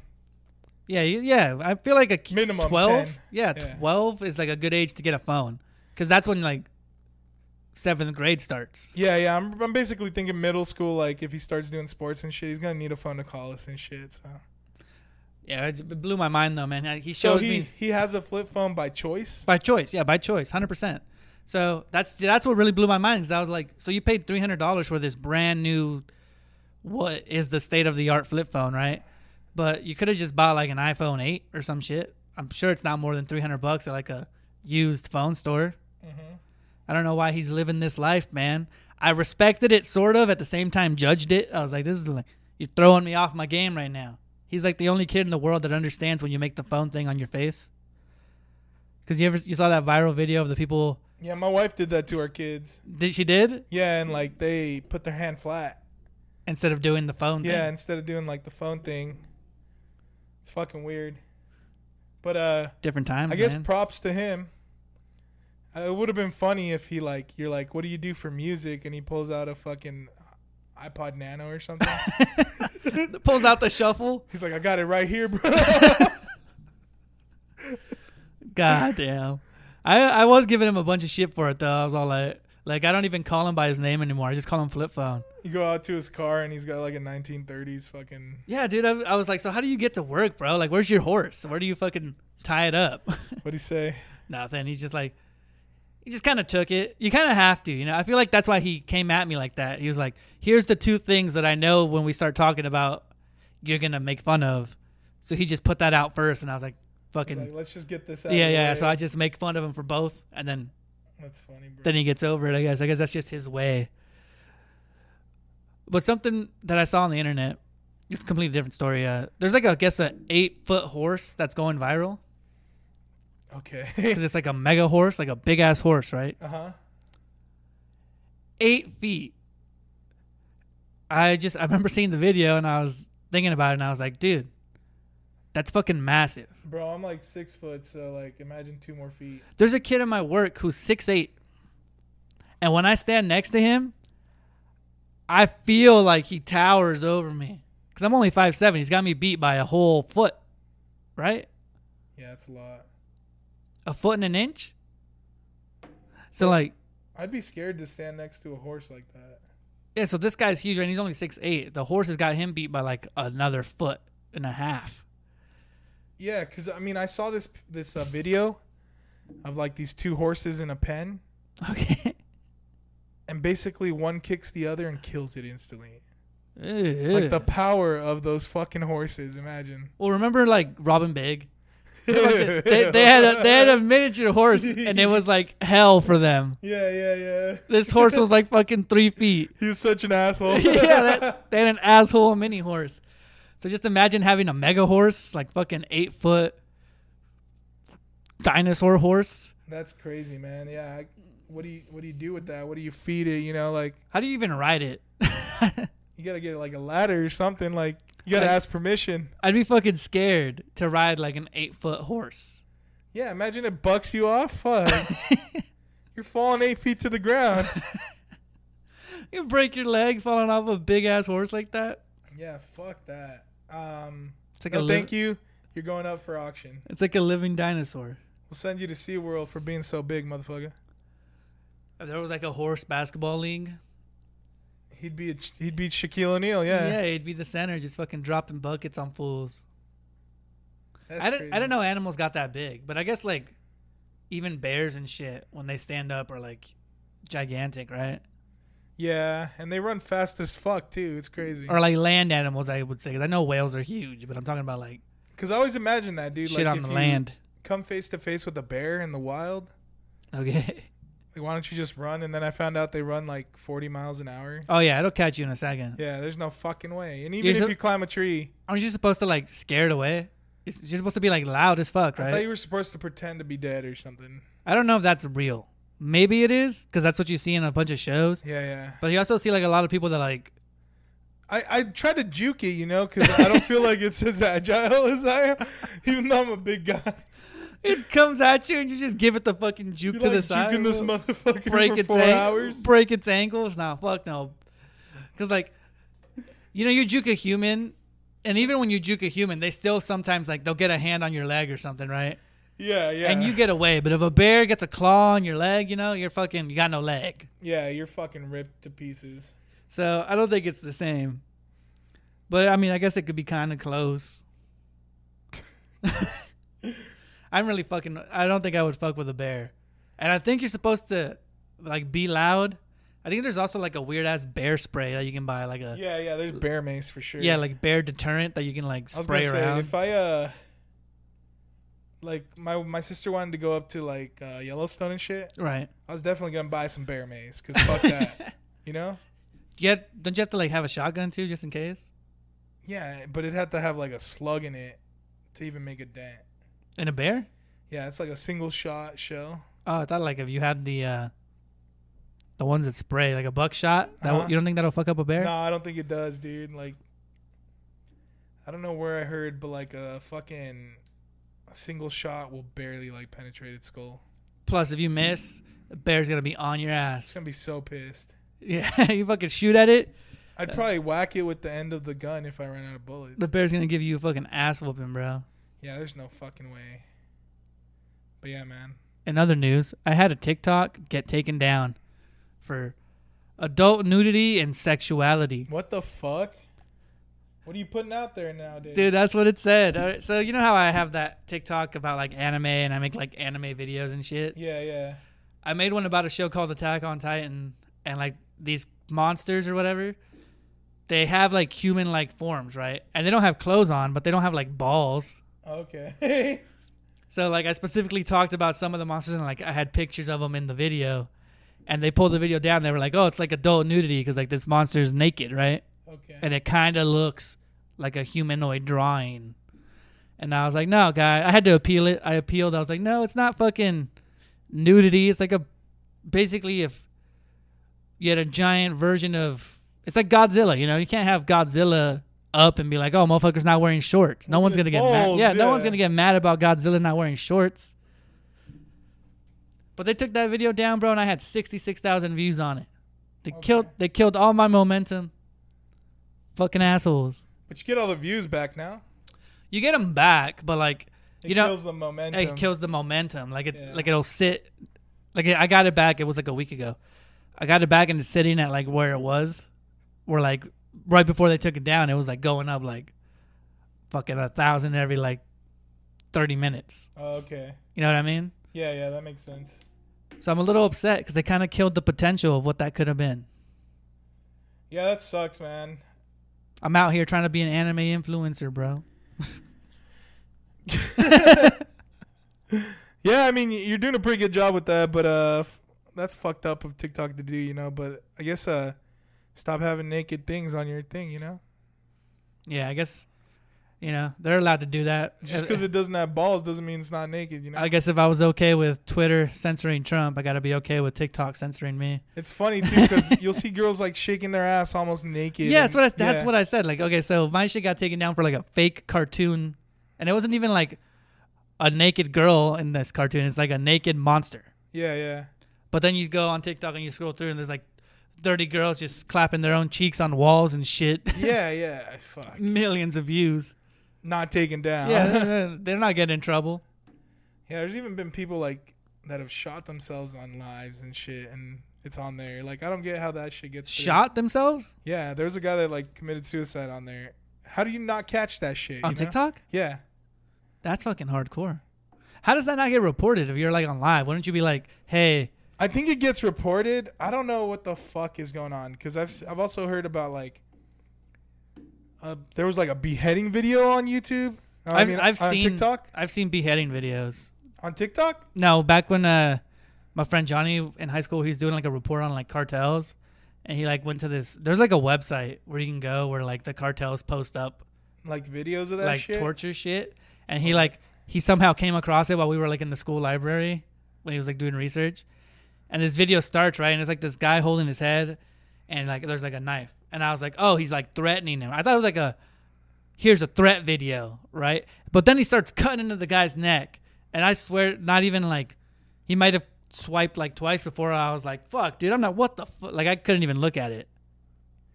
Yeah, yeah. I feel like a Minimum 12. 10. Yeah, Yeah. 12 is like a good age to get a phone. Because that's when like seventh grade starts. Yeah, yeah. I'm, I'm basically thinking middle school. Like, if he starts doing sports and shit, he's gonna need a phone to call us and shit. So, Yeah, it blew my mind though, man. He so shows he me he has a flip phone by choice. by choice. Yeah, by choice, 100%. So that's that's what really blew my mind because I was like, so you paid $300 for this brand new, what is the state of the art flip phone, right? But you could have just bought like an iPhone 8 or some shit. I'm sure it's not more than 300 bucks at like a used phone store. hmm I don't know why he's living this life, man. I respected it sort of, at the same time judged it. I was like, this is like you're throwing me off my game right now. He's like the only kid in the world that understands when you make the phone thing on your face. Cause you ever you saw that viral video of the people Yeah, my wife did that to our kids. did she did Yeah, and like they put their hand flat. instead of doing the phone thing. Yeah, thing. instead of doing like the phone thing. It's fucking weird. But uh Different times, I guess man. props to him. It would have been funny if he like you're like, "What do you do for music?" and he pulls out a fucking iPod Nano or something. [laughs] Pulls out the shuffle. He's like, "I got it right here, bro." [laughs] God damn. I I was giving him a bunch of shit for it though. I was all like like I don't even call him by his name anymore. I just call him flip phone. you go out to his car and he's got like a 1930s fucking. Yeah, dude. I, I was like, so how do you get to work, bro? Like, where's your horse? Where do you fucking tie it up? What'd he say? [laughs] Nothing. He's just like, he just kind of took it. You kind of have to, you know. I feel like that's why he came at me like that. He was like, here's the two things that I know when we start talking about, you're gonna make fun of. So he just put that out first, and I was like, fucking like, let's just get this out. yeah, yeah. way." So I just make fun of him for both, and then That's funny, bro. then he gets over it. I guess. I guess that's just his way. But something that I saw on the internet, it's a completely different story. Uh, there's like a, I guess a eight foot horse that's going viral okay. [laughs] because it's like a mega horse, like a big ass horse, right? uh huh. Eight feet. I just I remember seeing the video and I was thinking about it and I was like, dude, that's fucking massive. Bro, I'm like six foot, so like imagine two more feet. There's a kid in my work who's six eight, and when I stand next to him, I feel like he towers over me because I'm only five seven. He's got me beat by a whole foot, right? Yeah, that's a lot. A foot and an inch. So like, I'd be scared to stand next to a horse like that. Yeah, so this guy's huge, and he's only six eight. The horse has got him beat by like another foot and a half. Yeah, because I mean, I saw this this uh, video of like these two horses in a pen, Okay. [laughs] and basically one kicks the other and kills it instantly. Like like the power of those fucking horses. Imagine. well, remember like Rob and Big? [laughs] they, they had a they had a miniature horse, and it was like hell for them. [laughs] Yeah, yeah, yeah. This horse was like fucking three feet. [laughs] He's such an asshole. yeah, that, they had an asshole mini horse. So just imagine having a mega horse, like fucking eight foot dinosaur horse. That's crazy, man. Yeah. What do you What do you do with that? What do you feed it? You know, like How do you even ride it? you gotta get like a ladder or something. Like you gotta ask permission. I'd be fucking scared to ride like an eight foot horse. Yeah. Imagine it bucks you off. Fuck. [laughs] You're falling eight feet to the ground. [laughs] you break your leg falling off a big ass horse like that. yeah. Fuck that. Um. It's like no, a li- thank you. You're going up for auction. It's like a living dinosaur. We'll send you to SeaWorld for being so big, motherfucker. If there was like a horse basketball league, He'd be he'd beat Shaquille O'Neal. Yeah. yeah, he'd be the center, just fucking dropping buckets on fools. That's I don't I didn't know animals got that big, but I guess like even bears and shit when they stand up are like gigantic, right? Yeah, and they run fast as fuck too. It's crazy. Or like land animals, I would say. 'cause I know whales are huge, but I'm talking about like Because I always imagine that, dude. shit like on the land. come face to face with a bear in the wild, Okay. [laughs] like why don't you just run? And then I found out they run like 40 miles an hour. Oh yeah, it'll catch you in a second. Yeah, there's no fucking way. And even You're if so- you climb a tree, Aren't you supposed to like scare it away? You're you're supposed to be like loud as fuck, I thought right? you were supposed to pretend to be dead or something. I don't know if that's real. Maybe it is because that's what you see in a bunch of shows. Yeah, yeah. But you also see like a lot of people that like I, I try to juke it, you know, because I don't feel like it's as agile [laughs] as I am, even though I'm a big guy. It comes at you and you just give it the fucking juke You to like the side. juking this motherfucker break for its four hours. break its ankles. Nah, fuck no. Because like, you know, you juke a human, and even when you juke a human, they still sometimes like they'll get a hand on your leg or something, right? Yeah, yeah. And you get away. But if a bear gets a claw on your leg, you know, you're fucking you got no leg. yeah, you're fucking ripped to pieces. So I don't think it's the same. But I mean, I guess it could be kind of close. [laughs] [laughs] I'm really fucking. I don't think I would fuck with a bear, and I think you're supposed to like be loud. I think there's also like a weird ass bear spray that you can buy, like a Yeah, yeah. There's bear mace for sure. yeah, like bear deterrent that you can like spray gonna say around. if I uh, like my my sister wanted to go up to like uh, Yellowstone and shit. right. I was definitely gonna buy some bear mace because fuck that. [laughs] You know? Yet, don't you have to like have a shotgun too, just in case? Yeah, but it had to have like a slug in it to even make a dent. In a bear? Yeah, it's like a single shot shell. Oh, I thought like if you had the uh the ones that spray like a buckshot, that Uh-huh. you don't think that'll fuck up a bear? No, I don't think it does, dude. Like, I don't know where I heard, but like a fucking a single shot will barely like penetrate its skull. Plus, if you miss, the bear's gonna be on your ass. It's gonna be so pissed. Yeah, [laughs] you fucking shoot at it. I'd probably whack it with the end of the gun if I ran out of bullets. The bear's gonna give you a fucking ass whooping, bro. Yeah, there's no fucking way. But yeah, man. In other news, I had a TikTok get taken down for adult nudity and sexuality. What the fuck? What are you putting out there nowadays? Dude, that's what it said. All right, so you know how I have that TikTok about like anime and I make like anime videos and shit. Yeah, yeah. I made one about a show called Attack on Titan, and like these monsters or whatever, they have like human like forms, right? And they don't have clothes on, but they don't have like balls. Okay. [laughs] So like I specifically talked about some of the monsters and like I had pictures of them in the video, and they pulled the video down. They were like, "Oh, it's like adult nudity because like this monster is naked, right?" okay. And it kind of looks like a humanoid drawing. And I was like, "No, guy." I had to appeal it. I appealed. I was like, "No, it's not fucking nudity. It's like a basically if you had a giant version of it's like Godzilla. You know, you can't have Godzilla." Up and be like, oh, motherfucker's not wearing shorts. No Look one's gonna get mad. balls, Yeah, no one's gonna get mad about Godzilla not wearing shorts. But they took that video down, bro, and I had sixty-six thousand views on it. They Okay. killed. They killed all my momentum. Fucking assholes. but you get all the views back now. You get them back, but like It you know, kills the momentum. it kills the momentum. Like it's Yeah. like it'll sit Like I got it back. It was like a week ago. I got it back and it's sitting at like where it was, where like right before they took it down, it was like going up like fucking a thousand every like thirty minutes. Oh, okay. You know what I mean? Yeah, yeah, that makes sense. So I'm a little upset because they kind of killed the potential of what that could have been. Yeah, that sucks, man. I'm out here trying to be an anime influencer, bro. [laughs] Yeah, I mean you're doing a pretty good job with that, but uh, that's fucked up of TikTok to do, you know. But I guess uh, stop having naked things on your thing, you know. Yeah, I guess you know they're allowed to do that. Just because it doesn't have balls doesn't mean it's not naked, you know. I guess if I was okay with Twitter censoring Trump, I got to be okay with TikTok censoring me. It's funny too because [laughs] you'll see girls like shaking their ass almost naked. Yeah, that's what I, that's yeah. what I said. Like, okay, so my shit got taken down for like a fake cartoon, and it wasn't even like a naked girl in this cartoon. It's like a naked monster. Yeah, yeah. But then you go on TikTok and you scroll through, and there's like 30 girls just clapping their own cheeks on walls and shit. [laughs] Yeah, yeah. Fuck. Millions of views. Not taken down. Yeah, [laughs] they're- not getting in trouble. Yeah, there's even been people like that have shot themselves on lives and shit, and it's on there. Like, I don't get how that shit gets through. Shot themselves Yeah, there's a guy that like committed suicide on there. How do you not catch that shit? on you know? TikTok. Yeah. That's fucking hardcore. How does that not get reported if you're like on live? Wouldn't you be like, hey, I think it gets reported. I don't know what the fuck is going on because I've I've also heard about like uh, there was like a beheading video on YouTube. I I've- mean, I've on seen- TikTok. I've seen beheading videos. On TikTok. No, back when uh my friend Johnny in high school, he's doing like a report on like cartels, and he like went to this. There's like a website where you can go where like the cartels post up Like videos of that like shit. torture shit, and he like he somehow came across it while we were like in the school library when he was like doing research, and this video starts right, and it's like this guy holding his head, and like there's like a knife, and I was like, oh, he's like threatening him. I thought it was like a here's a threat video, right? But then he starts cutting into the guy's neck, and I swear, not even like he might have swiped like twice before I was like, fuck, dude, I'm not what the fuck. Like I couldn't even look at it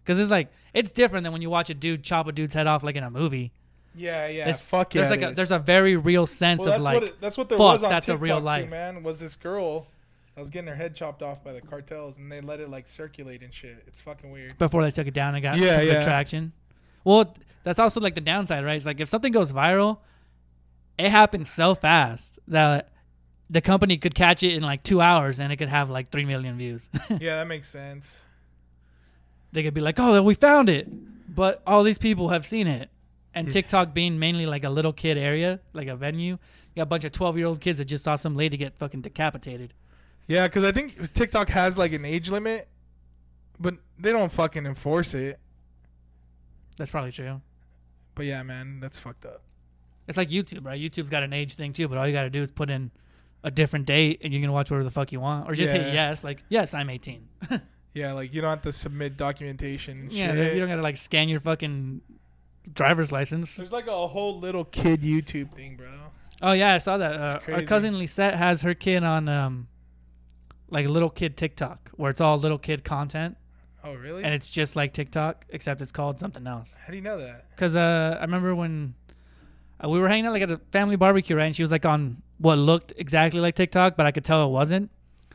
because it's like it's different than when you watch a dude chop a dude's head off like in a movie. Yeah, yeah. It's- fuck yeah. There's like a there's a very real sense well, of that's like what it, that's what there fuck, was on that's a TikTok real too, life. man. Was this girl that was getting her head chopped off by the cartels and they let it like circulate and shit. It's fucking weird. before they took it down and got Yeah, some yeah. traction. Well, that's also like the downside, right? It's like if something goes viral, it happens so fast that the company could catch it in like two hours and it could have like three million views. [laughs] yeah, that makes sense. they could be like, "Oh, we found it," but all these people have seen it. And Yeah. TikTok being mainly like a little kid area, like a venue, you got a bunch of twelve year old kids that just saw some lady get fucking decapitated. Yeah, because I think TikTok has like an age limit, but they don't fucking enforce it. That's probably true. But yeah, man, that's fucked up. It's like YouTube, right? YouTube's got an age thing too, but all you got to do is put in a different date and you can watch whatever the fuck you want, or just hit yes, like yes, I'm 18. [laughs] Yeah, like you don't have to submit documentation. And yeah, shit. you don't got to like scan your fucking driver's license. There's like a whole little kid YouTube thing, bro. Oh yeah, I saw that. Uh, our cousin Lisette has her kid on um, like little kid TikTok, where it's all little kid content, Oh, really? and it's just like TikTok, except it's called something else. How do you know that? Cause uh, I remember when uh, we were hanging out like at a family barbecue, right? And she was like on what looked exactly like TikTok, but I could tell it wasn't.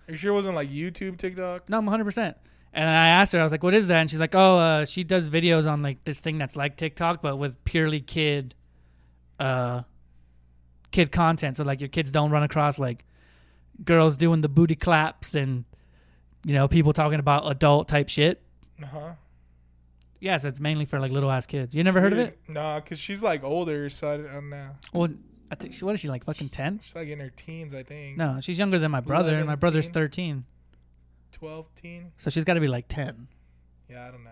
Are you sure it wasn't like YouTube, TikTok? No, I'm 100. percent And I asked her, I was like, "What is that?" And she's like, "Oh, uh, she does videos on like this thing that's like TikTok, but with purely kid, uh, kid content. So like your kids don't run across like girls doing the booty claps and you know people talking about adult type shit. Uh huh. Yeah, so it's mainly for like little ass kids. You never heard of it? Nah, cause she's like older, so I don't know. Well, I think she what is she like fucking ten? She's like in her teens, I think. No, she's younger than my brother, and my brother's teen? thirteen, 12, teen. so she's got to be like ten Yeah, I don't know.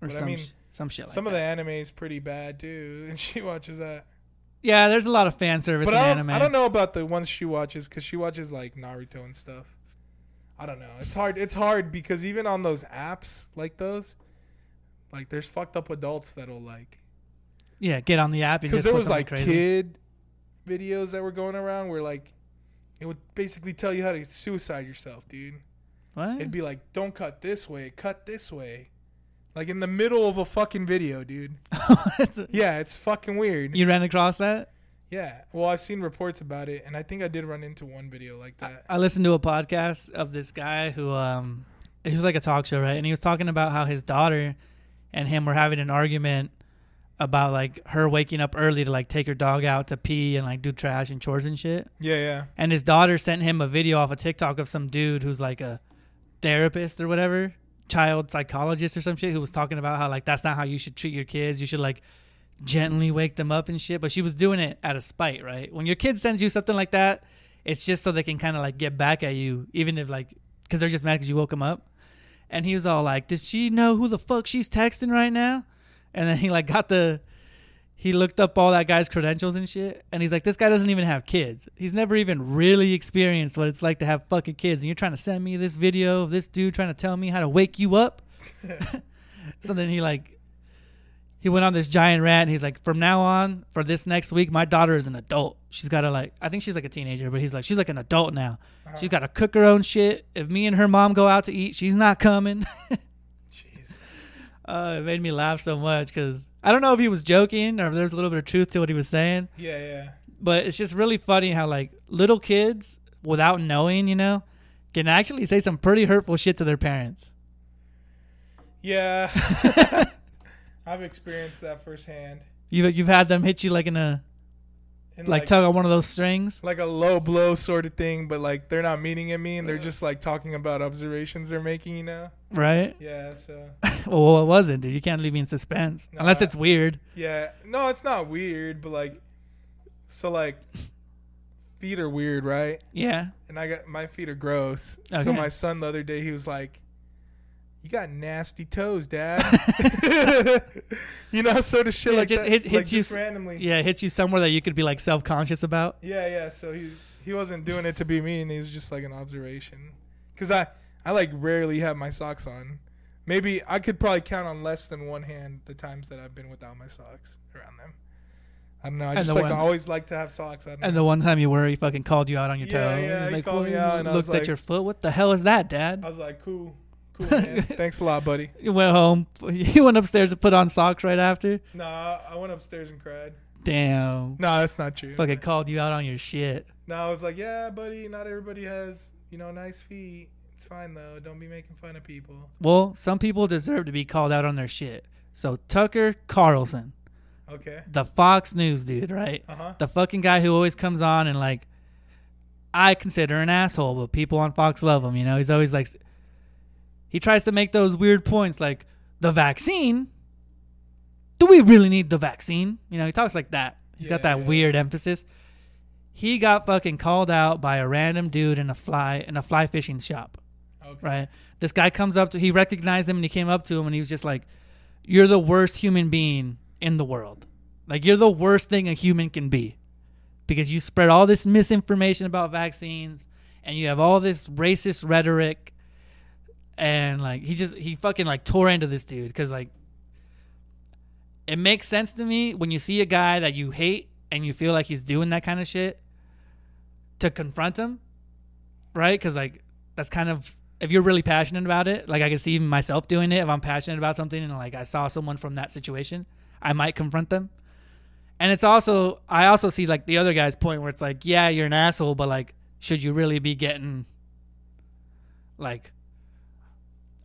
or But I some mean, sh- some shit. Like Some of the anime is pretty bad too, [laughs] and she watches that. Yeah, there's a lot of fan service But in I don't, anime. I don't know about the ones she watches because she watches like Naruto and stuff. I don't know. It's hard. It's hard because even on those apps like those, like there's fucked up adults that'll like. Yeah, get on the app and Because there was like kid videos that were going around where like it would basically tell you how to suicide yourself, dude. What? It'd be like, don't cut this way, cut this way. Like in the middle of a fucking video, dude. [laughs] Yeah, it's fucking weird. you ran across that? Yeah. Well, I've seen reports about it, and I think I did run into one video like that. I listened to a podcast of this guy who um it was like a talk show, right? And he was talking about how his daughter and him were having an argument about like her waking up early to like take her dog out to pee and like do trash and chores and shit. yeah, yeah. And his daughter sent him a video off of TikTok of some dude who's like a therapist or whatever, child psychologist or some shit, who was talking about how like that's not how you should treat your kids. You should like gently wake them up and shit. But she was doing it out of spite, right? When your kid sends you something like that, it's just so they can kind of like get back at you, even if like because they're just mad because you woke them up. And he was all like, "Does she know who the fuck she's texting right now?" And then he like got the he looked up all that guy's credentials and shit and he's like this guy doesn't even have kids. He's never even really experienced what it's like to have fucking kids and you're trying to send me this video of this dude trying to tell me how to wake you up? [laughs] So then he like he went on this giant rant and he's like from now on for this next week my daughter is an adult. She's got to like i think she's like a teenager but he's like she's like an adult now. Uh-huh. she's got to cook her own shit. If me and her mom go out to eat she's not coming. [laughs] uh, it made me laugh so much because I don't know if he was joking or if there's a little bit of truth to what he was saying, Yeah, yeah. but it's just really funny how like little kids, without knowing, you know, can actually say some pretty hurtful shit to their parents. Yeah. [laughs] I've experienced that firsthand. You've you've had them hit you like in a And like, tug on one of those strings. like a low blow sort of thing, but like they're not meaning at me and they're uh. just like talking about observations they're making, you know? Right? Yeah, so [laughs] well, what was it, dude? You can't leave me in suspense unless it's weird. yeah. No, it's not weird, but like so like feet are weird, right? Yeah. And I got my feet are gross. So my son the other day he was like you got nasty toes, Dad. [laughs] [laughs] you know, sort of shit Yeah, like just that. hit- like hits you just s- randomly. Yeah, hits you somewhere that you could be like self conscious about. Yeah, yeah. So he he wasn't doing it to be mean. He was just like an observation. Cause I I like rarely have my socks on. Maybe I could probably count on less than one hand the times that I've been without my socks around them. I don't know. I And just like one- I always like to have socks. And know. the one time you were, he fucking called you out on your Yeah, toe. yeah, He's he like, called me out and I looked was at like- your foot. What the hell is that, Dad? I was like, cool, cool, man. [laughs] Thanks a lot, buddy. You went home. [laughs] You went upstairs to put on socks right after. Nah, I went upstairs and cried. Damn. No, that's not true. Fucking called you out on your shit. No, I was like, yeah, buddy. Not everybody has you know nice feet. It's fine though. Don't be making fun of people. Well, some people deserve to be called out on their shit. So Tucker Carlson, Okay. the Fox News dude, right? Uh huh. The fucking guy who always comes on and like, I consider an asshole, but people on Fox love him. You know, he's always like, he tries to make those weird points like the vaccine. Do we really need the vaccine? You know, he talks like that. He's got that yeah. weird emphasis. He got fucking called out by a random dude in a fly in a fly fishing shop. Okay. Right. This guy comes up to he recognized him and he came up to him and he was just like, You're the worst human being in the world. Like you're the worst thing a human can be. Because you spread all this misinformation about vaccines and you have all this racist rhetoric and like he just he fucking like tore into this dude because like it makes sense to me when you see a guy that you hate and you feel like he's doing that kind of shit to confront him right? Because like that's kind of if you're really passionate about it like i can see myself doing it. If i'm passionate about something and like i saw someone from that situation i might confront them. And it's also i also see like the other guy's point where it's like yeah you're an asshole but like should you really be getting like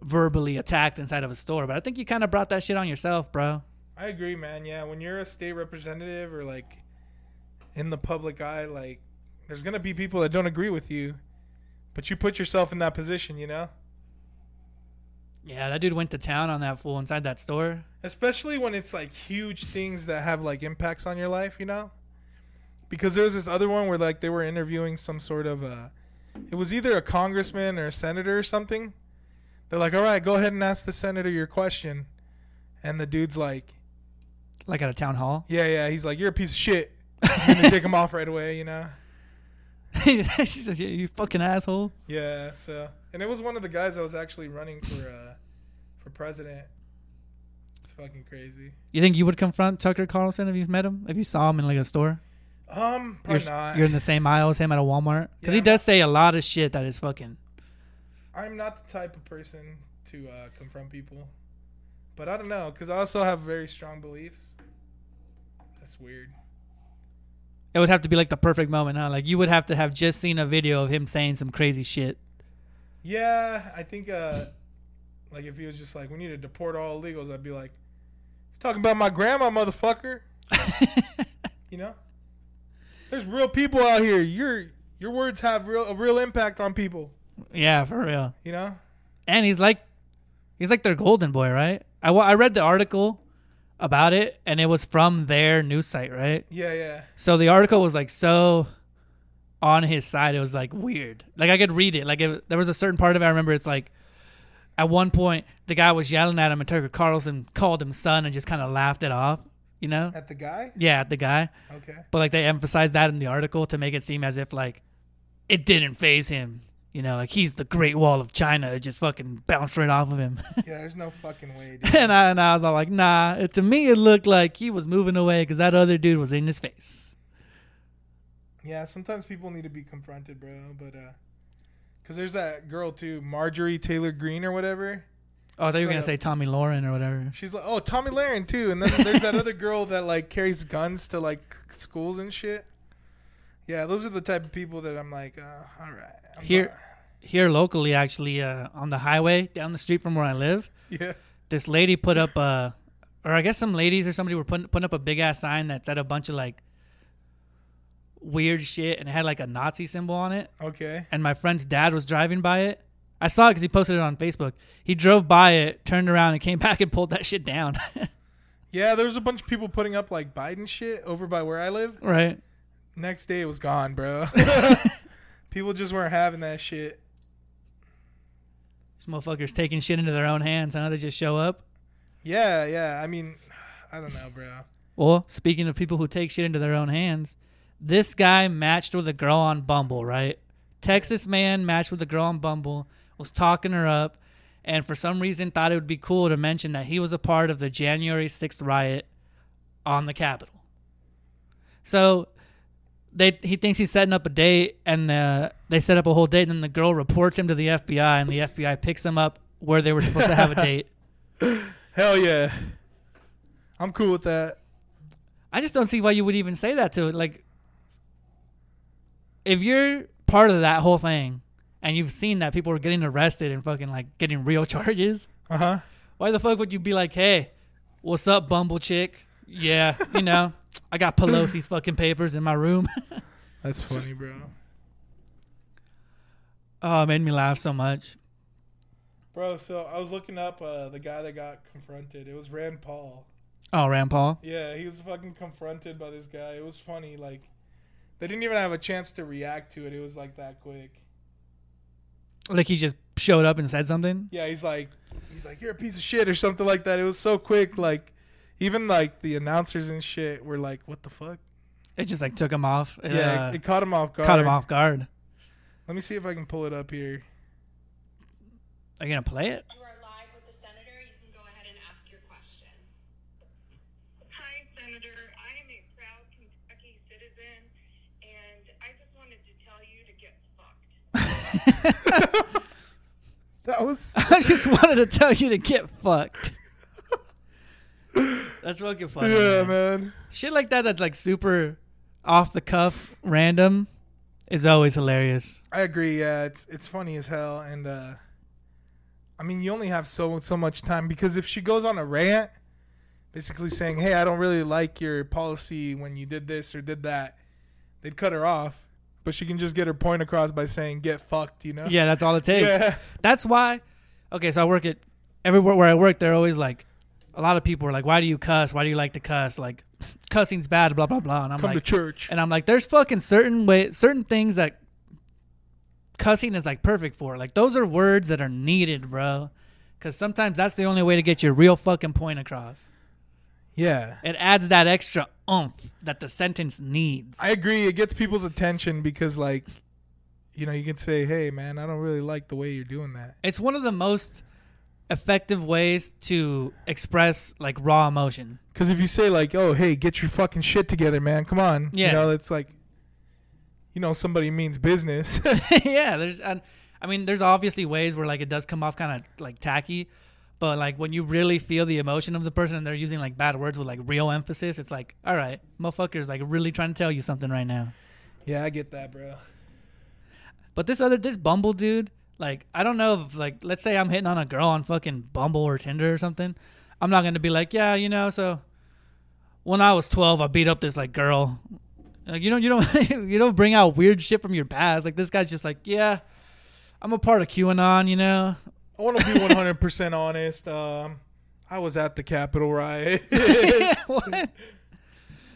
verbally attacked inside of a store but i think you kind of brought that shit on yourself bro I agree, man. Yeah, when you're a state representative or like in the public eye, like there's gonna be people that don't agree with you, but you put yourself in that position, you know. yeah that dude went to town on that fool inside that store Especially when it's like huge things that have like impacts on your life, you know. Because there was this other one where like they were interviewing some sort of uh it was either a congressman or a senator or something. They're like, "All right, go ahead and ask the senator your question," and the dude's like, like at a town hall Yeah, yeah. He's like, you're a piece of shit. [laughs] I'm gonna take him off right away, you know. [laughs] she says "Yeah, you fucking asshole Yeah. So, and it was one of the guys that was actually running for uh for president. It's fucking crazy. You think you would confront Tucker Carlson if you met him? If you saw him in like a store? Um, You're, probably not. you're in the same aisle as him at a Walmart? Because Yeah, he does say a lot of shit that is fucking. I'm not the type of person to uh, confront people, but I don't know because I also have very strong beliefs. That's weird. It would have to be like the perfect moment, huh? Like you would have to have just seen a video of him saying some crazy shit. Yeah, I think uh like if he was just like, we need to deport all illegals, I'd be like, talking about my grandma, motherfucker. [laughs] You know, there's real people out here. Your your words have real a real impact on people. Yeah, for real. You know. And he's like, he's like their golden boy, right? I, I read the article about it, and it was from their news site, right? Yeah, yeah. So the article was like so on his side. It was like weird. Like I could read it. Like it, there was a certain part of it. I remember it's like at one point the guy was yelling at him, and Tucker Carlson called him son and just kind of laughed it off. You know? At the guy. Yeah, at the guy. Okay. But like they emphasized that in the article to make it seem as if like it didn't faze him. You know, like he's the Great Wall of China. It just fucking bounced right off of him. [laughs] Yeah, there's no fucking way. Dude. and, I, and I was all like, nah. It, to me, it looked like he was moving away because that other dude was in his face. Yeah, sometimes people need to be confronted, bro. But uh, cause there's that girl too, Marjorie Taylor Greene or whatever. Oh, I thought you were gonna say Tomi Lahren or whatever. She's like, oh, Tomi Lahren too, and then there's that other girl that like carries guns to like schools and shit. Yeah, those are the type of people that I'm like, uh, all right. I'm Here- not- Here locally, actually, uh, on the highway down the street from where I live, yeah. this lady put up a, or I guess some ladies or somebody were putting putting up a big ass sign that said a bunch of like weird shit and it had like a Nazi symbol on it. Okay. and my friend's dad was driving by it. I saw it because he posted it on Facebook. He drove by it, turned around, and came [laughs] back and pulled that shit down. [laughs] Yeah, there was a bunch of people putting up like Biden shit over by where I live. right? Next day it was gone, bro. [laughs] people just weren't having that shit. These motherfuckers taking shit into their own hands, huh? They just show up. Yeah, yeah. I mean, I don't know, bro. Well, speaking of people who take shit into their own hands, this guy matched with a girl on Bumble, right? Texas man matched with a girl on Bumble, was talking her up, and for some reason thought it would be cool to mention that he was a part of the January 6th riot on the Capitol. So they he thinks he's setting up a date, and uh, they set up a whole date, and then the girl reports him to the FBI, and the FBI picks them up where they were supposed to have a date. [laughs] Hell yeah. I'm cool with that. I just don't see why you would even say that to it. Like, if you're part of that whole thing and you've seen that people are getting arrested and fucking like getting real [laughs] charges, Uh huh. why the fuck would you be like, hey, what's up, Bumble chick? Yeah, you know, I got Pelosi's fucking papers in my room. [laughs] That's funny, bro. oh, it made me laugh so much. Bro, so I was looking up uh, the guy that got confronted. It was Rand Paul. Oh, Rand Paul. Yeah, he was fucking confronted by this guy. It was funny. Like, they didn't even have a chance to react to it. It was like that quick. Like he just showed up and said something. Yeah, he's like, he's like, you're a piece of shit or something like that. It was so quick. Like, even like the announcers and shit were like, what the fuck? It just like took him off. It, yeah, uh, it, it caught him off guard. caught him off guard. Let me see if I can pull it up here. Are you gonna play it? You are live with the senator. You can go ahead and ask your question. Hi, Senator. I am a proud Kentucky citizen, and I just wanted to tell you to get fucked. [laughs] That was [laughs] I just wanted to tell you to get fucked. [laughs] That's fucking funny. yeah, man. man. Shit like that that's like super off the cuff, random, is always hilarious. I agree. Yeah, it's it's funny as hell, and uh, I mean, you only have so so much time because if she goes on a rant, basically saying, "Hey, I don't really like your policy when you did this or did that," they'd cut her off. But she can just get her point across by saying, "Get fucked," you know? Yeah, that's all it takes. Yeah. That's why. Okay, so I work at everywhere where I work. They're always like, a lot of people are like, "Why do you cuss? Why do you like to cuss? Like, cussing's bad." Blah blah blah. And I'm Come to like, church. and I'm like, there's fucking certain way, certain things that cussing is like perfect for. Like those are words that are needed, bro. Because sometimes that's the only way to get your real fucking point across. yeah. It adds that extra oomph that the sentence needs. I agree. It gets people's attention because, like, you know, you can say, "Hey, man, I don't really like the way you're doing that." it's one of the most effective ways to express like raw emotion. Because if you say like, "Oh, hey, get your fucking shit together, man. Come on," Yeah. you know, it's like, you know, somebody means business. [laughs] yeah, there's and I mean there's obviously ways where like it does come off kind of like tacky, But like when you really feel the emotion of the person and they're using like bad words with like real emphasis, it's like, all right, motherfucker's like really trying to tell you something right now. Yeah, I get that, bro. But this other this Bumble dude, like I don't know if like let's say I'm hitting on a girl on fucking Bumble or Tinder or something, I'm not gonna be like, yeah, you know, so when I was 12, I beat up this like girl. Like you don't you don't [laughs] you don't bring out weird shit from your past. Like this guy's just like, yeah, I'm a part of QAnon, you know. I want to be 100% honest. Um, I was at the Capitol riot. [laughs] [laughs] what?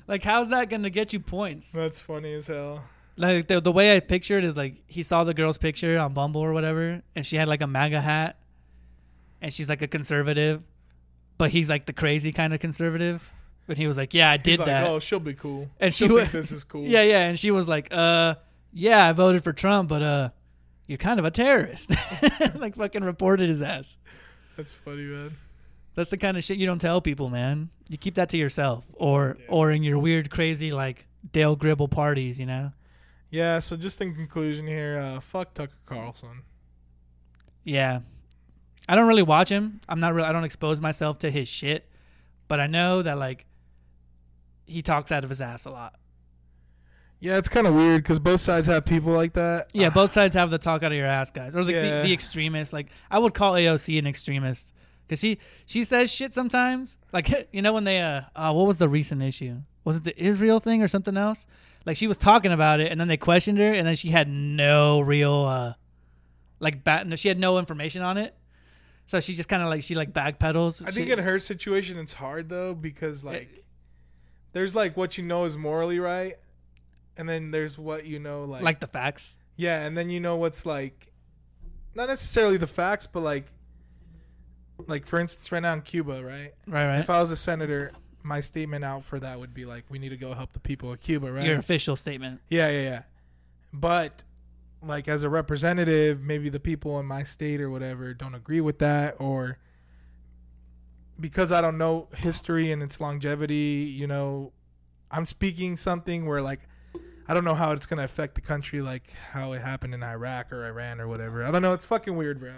Like how's that gonna get you points? That's funny as hell. Like the the way I picture it is like he saw the girl's picture on Bumble or whatever, and she had like a MAGA hat, and she's like a conservative, but he's like the crazy kind of conservative. And he was like, "Yeah, I did like, that." oh, she'll be cool. And she she'll wa- think this is cool. [laughs] Yeah, yeah, and she was like, "Uh, yeah, I voted for Trump, but uh, you're kind of a terrorist." [laughs] like fucking reported his ass. That's funny, man. That's the kind of shit you don't tell people, man. You keep that to yourself, or or in your weird, crazy like Dale Gribble parties, you know. Yeah, so just in conclusion here, uh, fuck Tucker Carlson. Yeah. I don't really watch him. I'm not really I don't expose myself to his shit, but I know that like he talks out of his ass a lot. Yeah, it's kind of weird because both sides have people like that. Yeah, both sides have the talk out of your ass guys or the Yeah. the, the extremists. Like I would call AOC an extremist cuz she she says shit sometimes. Like [laughs] you know when they uh, uh what was the recent issue? Was it the Israel thing or something else? Like she was talking about it and then they questioned her and then she had no real uh like bat no, she had no information on it. So she just kind of like she like backpedals. I think She- in her situation, it's hard though because like, there's like what you know is morally right, and then there's what you know like, like the facts. yeah, and then you know what's like, not necessarily the facts, but like, like for instance, right now in Cuba, right? Right, right. If I was a senator, my statement out for that would be like, we need to go help the people of Cuba, right? Your official statement. Yeah, yeah, yeah. But like as a representative, maybe the people in my state or whatever don't agree with that or because I don't know history and its longevity, you know, I'm speaking something where like I don't know how it's going to affect the country like how it happened in Iraq or Iran or whatever. I don't know, it's fucking weird, bro.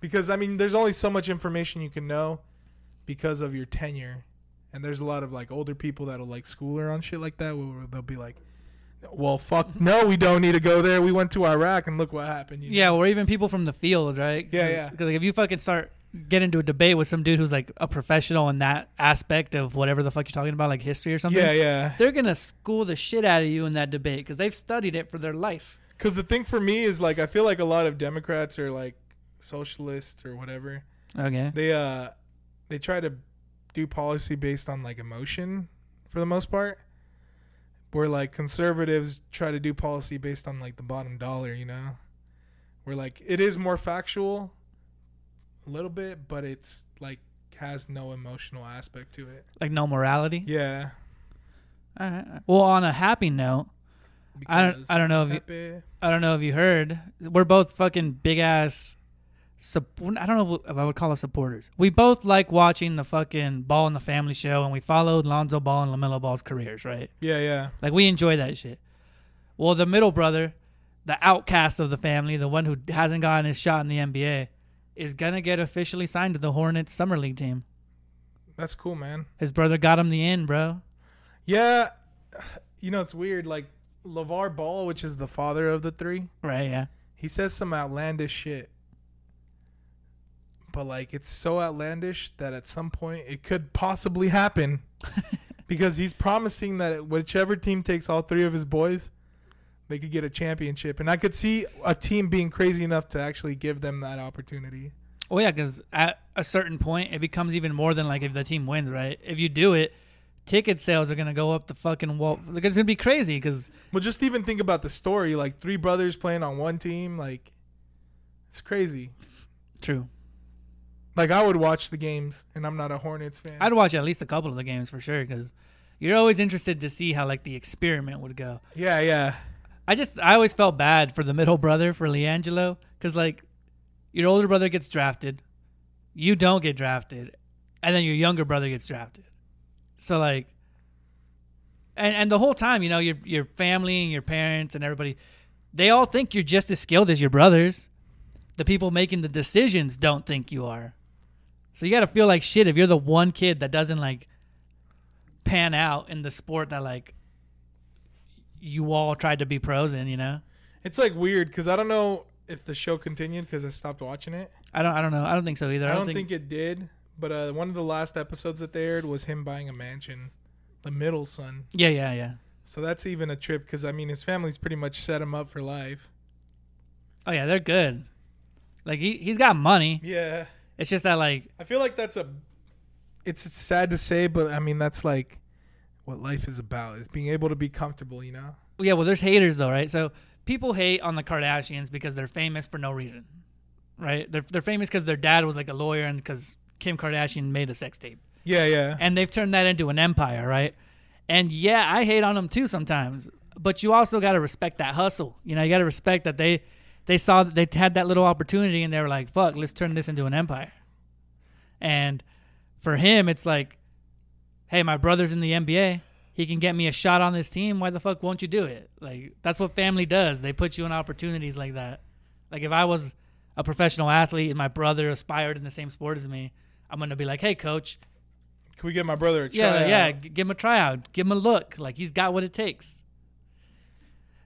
Because I mean, there's only so much information you can know because of your tenure. And there's a lot of like older people that'll like school her on shit like that where they'll be like well, fuck. No, we don't need to go there. We went to Iraq and look what happened. You know? Yeah, or even people from the field, right? Yeah, yeah. Because like, if you fucking start get into a debate with some dude who's like a professional in that aspect of whatever the fuck you're talking about, like history or something, yeah, yeah. they're gonna school the shit out of you in that debate because they've studied it for their life. Because the thing for me is like I feel like a lot of Democrats are like socialists or whatever. Okay. They uh they try to do policy based on like emotion for the most part. Where like conservatives try to do policy based on like the bottom dollar, you know? Where like it is more factual a little bit, but it's like has no emotional aspect to it. Like no morality. Yeah. All right. Well, on a happy note, I don't- I don't know if you- I don't know if you heard, we're both fucking big ass. Sup- I don't know if I would call us supporters. We both like watching the fucking Ball in the Family show, and we followed Lonzo Ball and Lamelo Ball's careers, right? Yeah, yeah. Like we enjoy that shit. Well, the middle brother, the outcast of the family, the one who hasn't gotten his shot in the NBA, is gonna get officially signed to the Hornets summer league team. That's cool, man. His brother got him the in, bro. Yeah, you know it's weird. Like LeVar Ball, which is the father of the three, Right? Yeah. he says some outlandish shit. But like it's so outlandish that at some point it could possibly happen. [laughs] because he's promising that whichever team takes all three of his boys, they could get a championship. And I could see a team being crazy enough to actually give them that opportunity. Oh yeah, because at a certain point, it becomes even more than like if the team wins, right? If you do it, ticket sales are gonna go up the fucking wall. Like, It's gonna be crazy because Well, just even think about the story. Like three brothers playing on one team, like it's crazy. true. Like I would watch the games, and I'm not a Hornets fan. I'd watch at least a couple of the games for sure because you're always interested to see how like the experiment would go. yeah, yeah, I just I always felt bad for the middle brother for LiAngelo because like your older brother gets drafted, you don't get drafted, and then your younger brother gets drafted. So like, and and the whole time you know your your family and your parents and everybody, they all think you're just as skilled as your brothers. The people making the decisions don't think you are. So you got to feel like shit if you're the one kid that doesn't like pan out in the sport that like you all tried to be pros in, you know? It's like weird because I don't know if the show continued because I stopped watching it. I don't I don't know. I don't think so either. I don't, think, it did. But uh, one of the last episodes that they aired was him buying a mansion, the middle son. Yeah, yeah, yeah. So that's even a trip because I mean his family's pretty much set him up for life. Oh yeah, they're good. Like he he's got money. Yeah, It's just that like I feel like that's a. It's sad to say, but I mean that's like what life is about is being able to be comfortable. You know. yeah, well there's haters though, right? So people hate on the Kardashians because they're famous for no reason. Right? They're they're famous cuz their dad was like a lawyer and cuz Kim Kardashian made a sex tape. Yeah, yeah. and they've turned that into an empire, right? And yeah, I hate on them too sometimes, but you also got to respect that hustle. You know, you got to respect that they they saw that they had that little opportunity and they were like, "Fuck, let's turn this into an empire." And for him, it's like, "Hey, my brother's in the NBA. He can get me a shot on this team. Why the fuck won't you do it?" Like that's what family does. They put you in opportunities like that. Like if I was a professional athlete and my brother aspired in the same sport as me, I'm gonna be like, "Hey, coach, Can we get my brother a yeah, yeah. Give him a tryout. Give him a look. Like he's got what it takes.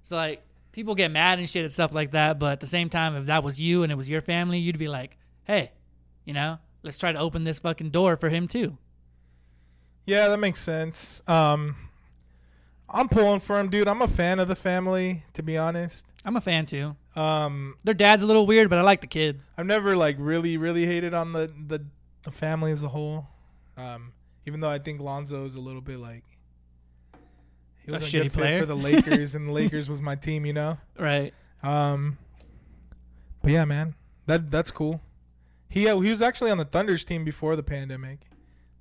So like people get mad and shit and stuff like that, but at the same time, if that was you and it was your family, you'd be like, hey, you know, let's try to open this fucking door for him too. Yeah, that makes sense. Um, I'm pulling for him, dude. I'm a fan of the family, to be honest. I'm a fan too. Um, Their dad's a little weird, but I like the kids. I've never like really, really hated on the the, the family as a whole. Um, even though I think Lonzo is a little bit like he was a, shitty player? for the Lakers, and the Lakers was my team, you know. [laughs] Right. Um, but yeah, man, that that's cool. He uh, he was actually on the Thunder's team before the pandemic,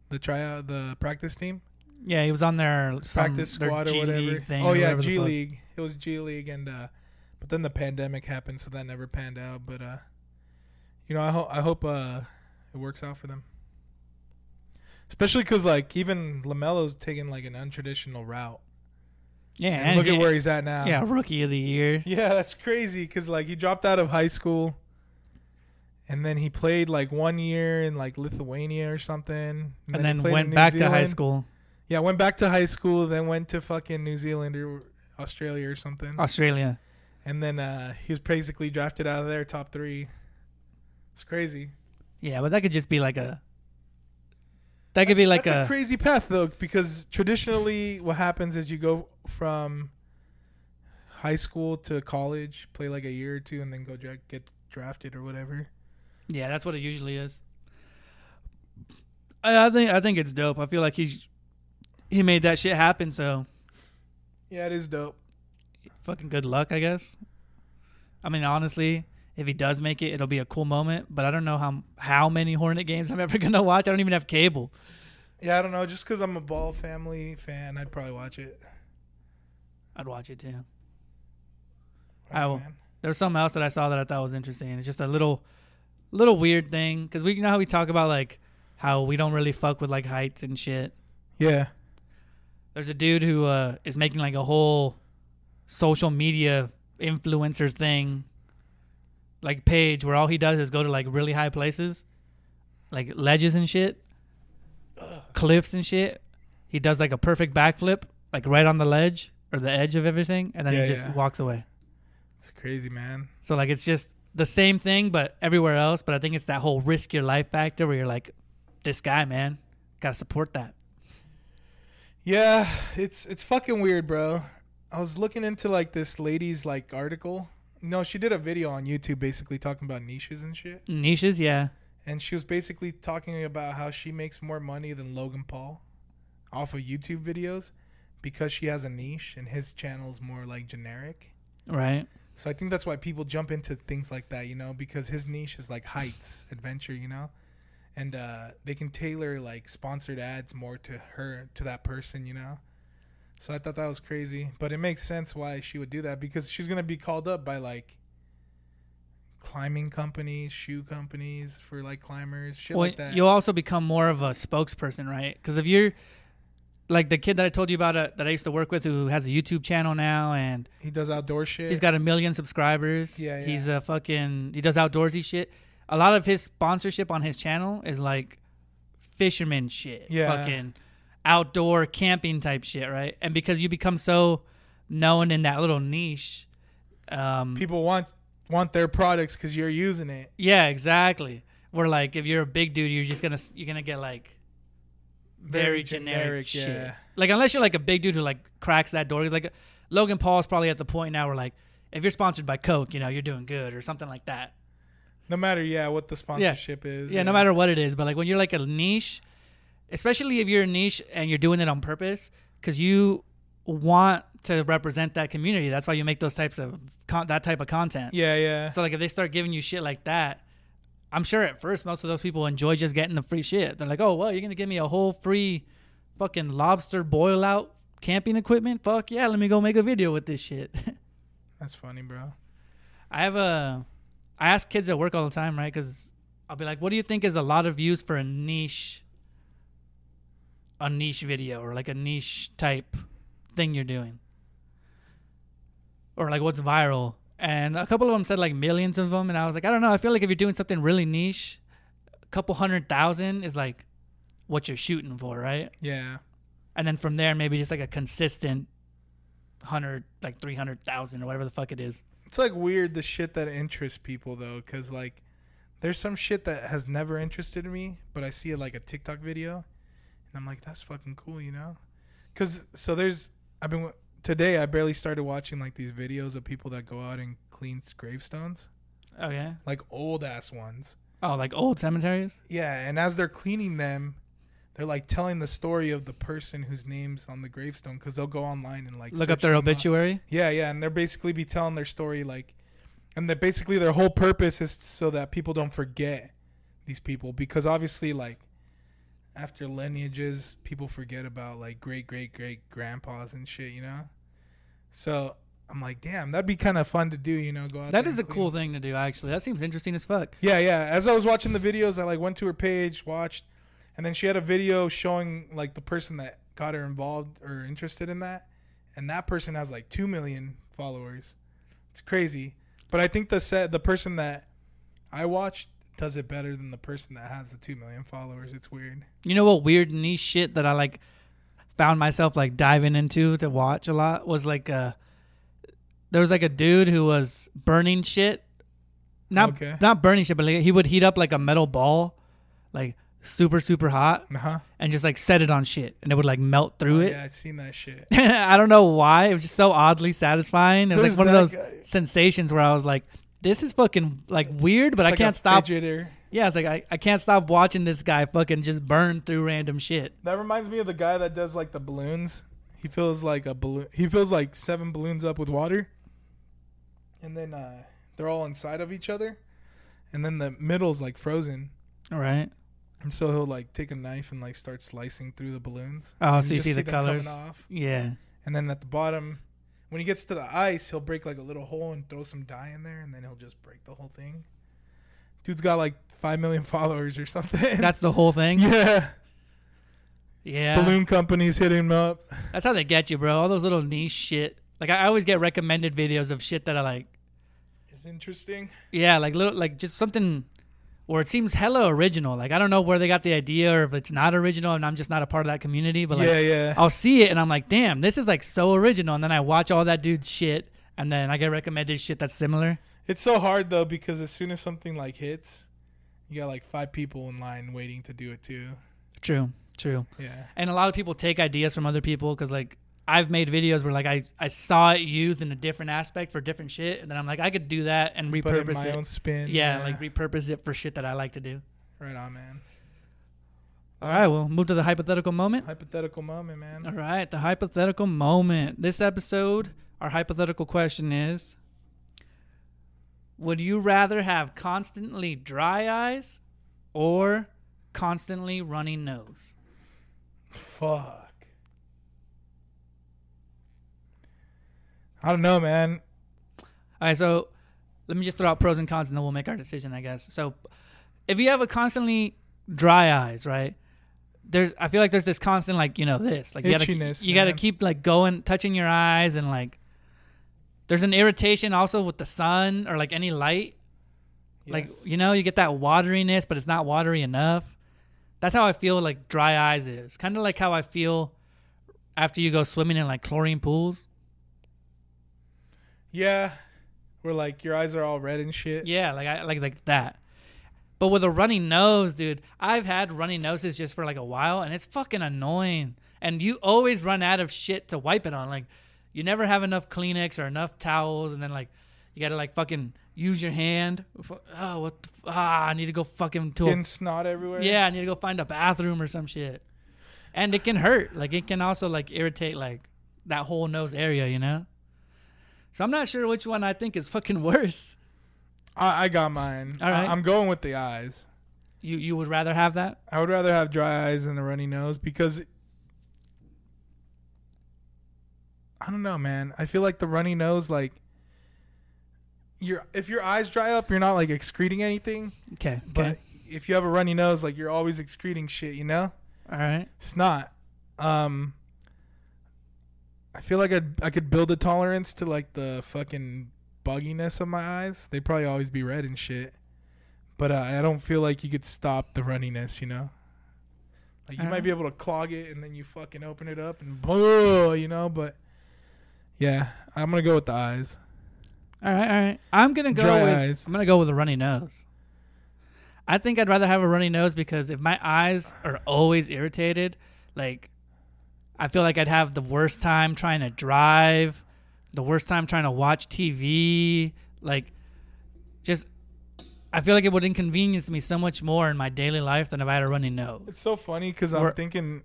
the tryout, the practice team, Yeah, he was on their practice their squad or whatever. Oh or yeah, whatever G. League. It was G League, and uh, but then the pandemic happened, so that never panned out. But uh, you know, I hope I hope uh, it works out for them. Especially because like even Lamelo's taking like an untraditional route. Yeah, And look at where he's at now. yeah, rookie of the year. Yeah, that's crazy because like he dropped out of high school, and then he played like one year in like Lithuania or something, and, And he then went back to high school, Yeah, went back to high school, then went to fucking New Zealand or Australia or something, Australia. and then uh, he was basically drafted out of there top three. It's crazy. Yeah, but that could just be like a. That could be like That's a, a. crazy path though, because traditionally what happens is you go from high school to college, play like a year or two, and then go dra- get drafted or whatever. Yeah, that's what it usually is. I, I think I think it's dope. I feel like he he made that shit happen. So Yeah, it is dope. fucking good luck, I guess. I mean, honestly, if he does make it, it'll be a cool moment. But I don't know how how many Hornet games I'm ever [laughs] gonna watch. I don't even have cable. Yeah, I don't know. Just because I'm a ball family fan, I'd probably watch it. I'd watch it too. Right, I will. man. There was something else that I saw that I thought was interesting. It's just a little, little weird thing because we you know how we talk about like how we don't really fuck with like heights and shit. Yeah. There's a dude who uh, is making like a whole social media influencer thing, like page where all he does is go to like really high places, like ledges and shit, cliffs and shit. He does like a perfect backflip, like right on the ledge or the edge of everything, and then Yeah, he just yeah. walks away. It's crazy, man. So like it's just the same thing, but everywhere else. But I think it's that whole risk your life factor where you're like, this guy, man, gotta support that. Yeah, it's it's fucking weird, bro. I was looking into like this lady's like article. No, she did a video on YouTube basically talking about niches and shit. Niches, yeah. And she was basically talking about how she makes more money than Logan Paul off of YouTube videos because she has a niche and his channel is more like generic. Right. So I think that's why people jump into things like that, you know, because his niche is like heights, adventure, you know, and uh, they can tailor like sponsored ads more to her, to that person, you know. So I thought that was crazy, but it makes sense why she would do that because she's gonna be called up by like climbing companies, shoe companies for like climbers, shit Well, like that. you'll also become more of a spokesperson, right? Because if you're like the kid that I told you about uh, that I used to work with, who has a YouTube channel now, and he does outdoor shit. he's got a million subscribers. Yeah, yeah. He's a fucking he does outdoorsy shit. a lot of his sponsorship on his channel is like fisherman shit, Yeah. fucking outdoor camping type shit, right? And because you become so known in that little niche, um, People want want their products because you're using it. yeah, exactly. Where like if you're a big dude, you're just gonna you're gonna get like very, generic, shit. yeah. Like unless you're like a big dude who like cracks that door, he's like Logan Paul's probably at the point now where like if you're sponsored by Coke, you know you're doing good or something like that. No matter, yeah, what the sponsorship is. Yeah, no matter what it is, but like when you're like a niche, especially if you're a niche and you're doing it on purpose, because you want to represent that community. That's why you make those types of con- that type of content. Yeah, yeah. So like if they start giving you shit like that, I'm sure at first most of those people enjoy just getting the free shit. They're like, oh well, you're gonna give me a whole free fucking lobster boil out camping equipment. Fuck yeah, let me go make a video with this shit. [laughs] That's funny, bro. I have a, I ask kids at work all the time, right? Because I'll be like, what do you think is a lot of views for a niche, a niche video or like a niche type thing you're doing, or like what's viral? And a couple of them said like millions of them, and I was like, I don't know. I feel like if you're doing something really niche, a couple hundred thousand is like what you're shooting for, right? Yeah. And then from there, maybe just like a consistent hundred, like three hundred thousand or whatever the fuck it is. It's like weird the shit that interests people though, because like there's some shit that has never interested me, but I see it like a TikTok video, and I'm like, that's fucking cool, you know? Because so there's I've been today I barely started watching like these videos of people that go out and clean gravestones, Oh yeah. like old ass ones. Oh, like old cemeteries? Yeah, and as they're cleaning them, they're like telling the story of the person whose name's on the gravestone because they'll go online and like Look up their them up. obituary. Yeah, yeah, and they're basically be telling their story like, and that basically their whole purpose is so that people don't forget these people because obviously like after lineages people forget about like great great great grandpas and shit, you know. So I'm like, damn, that'd be kind of fun to do, you know. Go out. That is a and cool thing to do, actually. That seems interesting as fuck. Yeah, yeah. As I was watching the videos, I like went to her page, watched, and then she had a video showing like the person that got her involved or interested in that, and that person has like two million followers. It's crazy, but I think the set the person that I watched does it better than the person that has the two million followers. It's weird. You know what weird niche shit that I like found myself like diving into to watch a lot was like uh there was like a dude who was burning shit. Not Okay. not burning shit, but like he would heat up like a metal ball, like super super hot, Uh huh. and just like set it on shit, and it would like melt through it. Oh, Yeah, I've seen that shit. [laughs] I don't know why. It was just so oddly satisfying. It was There's like one of those guy. sensations where I was like, "This is fucking like weird," but It's I like can't stop. fidgeter. Yeah, it's like I, I can't stop watching this guy fucking just burn through random shit. That reminds me of the guy that does like the balloons. He fills like a balloon. He fills like seven balloons up with water, and then uh, they're all inside of each other, and then the middle's like frozen. All right. And so he'll like take a knife and like start slicing through the balloons. Oh, so you just see the colors. off. Yeah. And then at the bottom, when he gets to the ice, he'll break like a little hole and throw some dye in there, and then he'll just break the whole thing. Dude's got like five million [laughs] followers or something. That's the whole thing. yeah. Yeah. Balloon companies hitting him up. That's how they get you, bro. All those little niche shit. Like I always get recommended videos of shit that I like. It's interesting. Yeah, like little like just something where it seems hella original. Like I don't know where they got the idea or if it's not original and I'm just not a part of that community, but like yeah, yeah. I'll see it and I'm like, damn, this is like so original. And then I watch all that dude's shit and then I get recommended shit that's similar. It's so hard though because as soon as something like hits, you got like five people in line waiting to do it too. True, true. Yeah. And a lot of people take ideas from other people because like I've made videos where like I, I saw it used in a different aspect for different shit and then I'm like I could do that and Put in repurpose my it. own spin. yeah, like repurpose it for shit that I like to do. right on, man. All right, we'll move to the hypothetical moment. Hypothetical moment, man. All right, the hypothetical moment. This episode, our hypothetical question is Would you rather have constantly dry eyes or constantly running nose? Fuck. I don't know, man. All right, so let me just throw out pros and cons and then we'll make our decision, I guess. So if you have a constantly dry eyes, right? There's I feel like there's this constant like, you know, this. Like you gotta Itchiness, you gotta man. keep like going touching your eyes and like there's an irritation also with the sun or like any light. Like Yes. you know, you get that wateriness, but it's not watery enough. That's how I feel like dry eyes is. Kind of like how I feel after you go swimming in like chlorine pools. Yeah, where like your eyes are all red and shit. Yeah, like I like like that. But with a runny nose, dude, I've had runny noses just for like a while, and it's fucking annoying. And you always run out of shit to wipe it on. Like, you never have enough Kleenex or enough towels, and then like you gotta like fucking use your hand. Oh, what? The, ah, I need to go fucking to Getting a snot everywhere. yeah, I need to go find a bathroom or some shit. And it can hurt. Like it can also like irritate like that whole nose area, you know. So I'm not sure which one I think is fucking [laughs] worse. I, I got mine. All right. I, am going with the eyes. You you would rather have that? I would rather have dry eyes than a runny nose because I don't know, man. I feel like the runny nose, like your if your eyes dry up, you're not like excreting anything. Okay. But Okay. if you have a runny nose, like you're always excreting shit, you know? All right. It's not. Um I feel like I'd, I could build a tolerance to like the fucking bugginess of my eyes. They'd probably always be red and shit. But uh, I don't feel like you could stop the runniness, you know? Like you might be able to clog it and then you fucking open it up and blah, you know, but yeah, I'm going to go with the eyes. All right. All right. I'm gonna go Dry with eyes. I'm gonna go with a runny nose. I think I'd rather have a runny nose because if my eyes are always irritated, like I feel like I'd have the worst time trying to drive, the worst time trying to watch TV, like just I feel like it would inconvenience me so much more in my daily life than if I had a runny nose. It's so funny cuz I'm thinking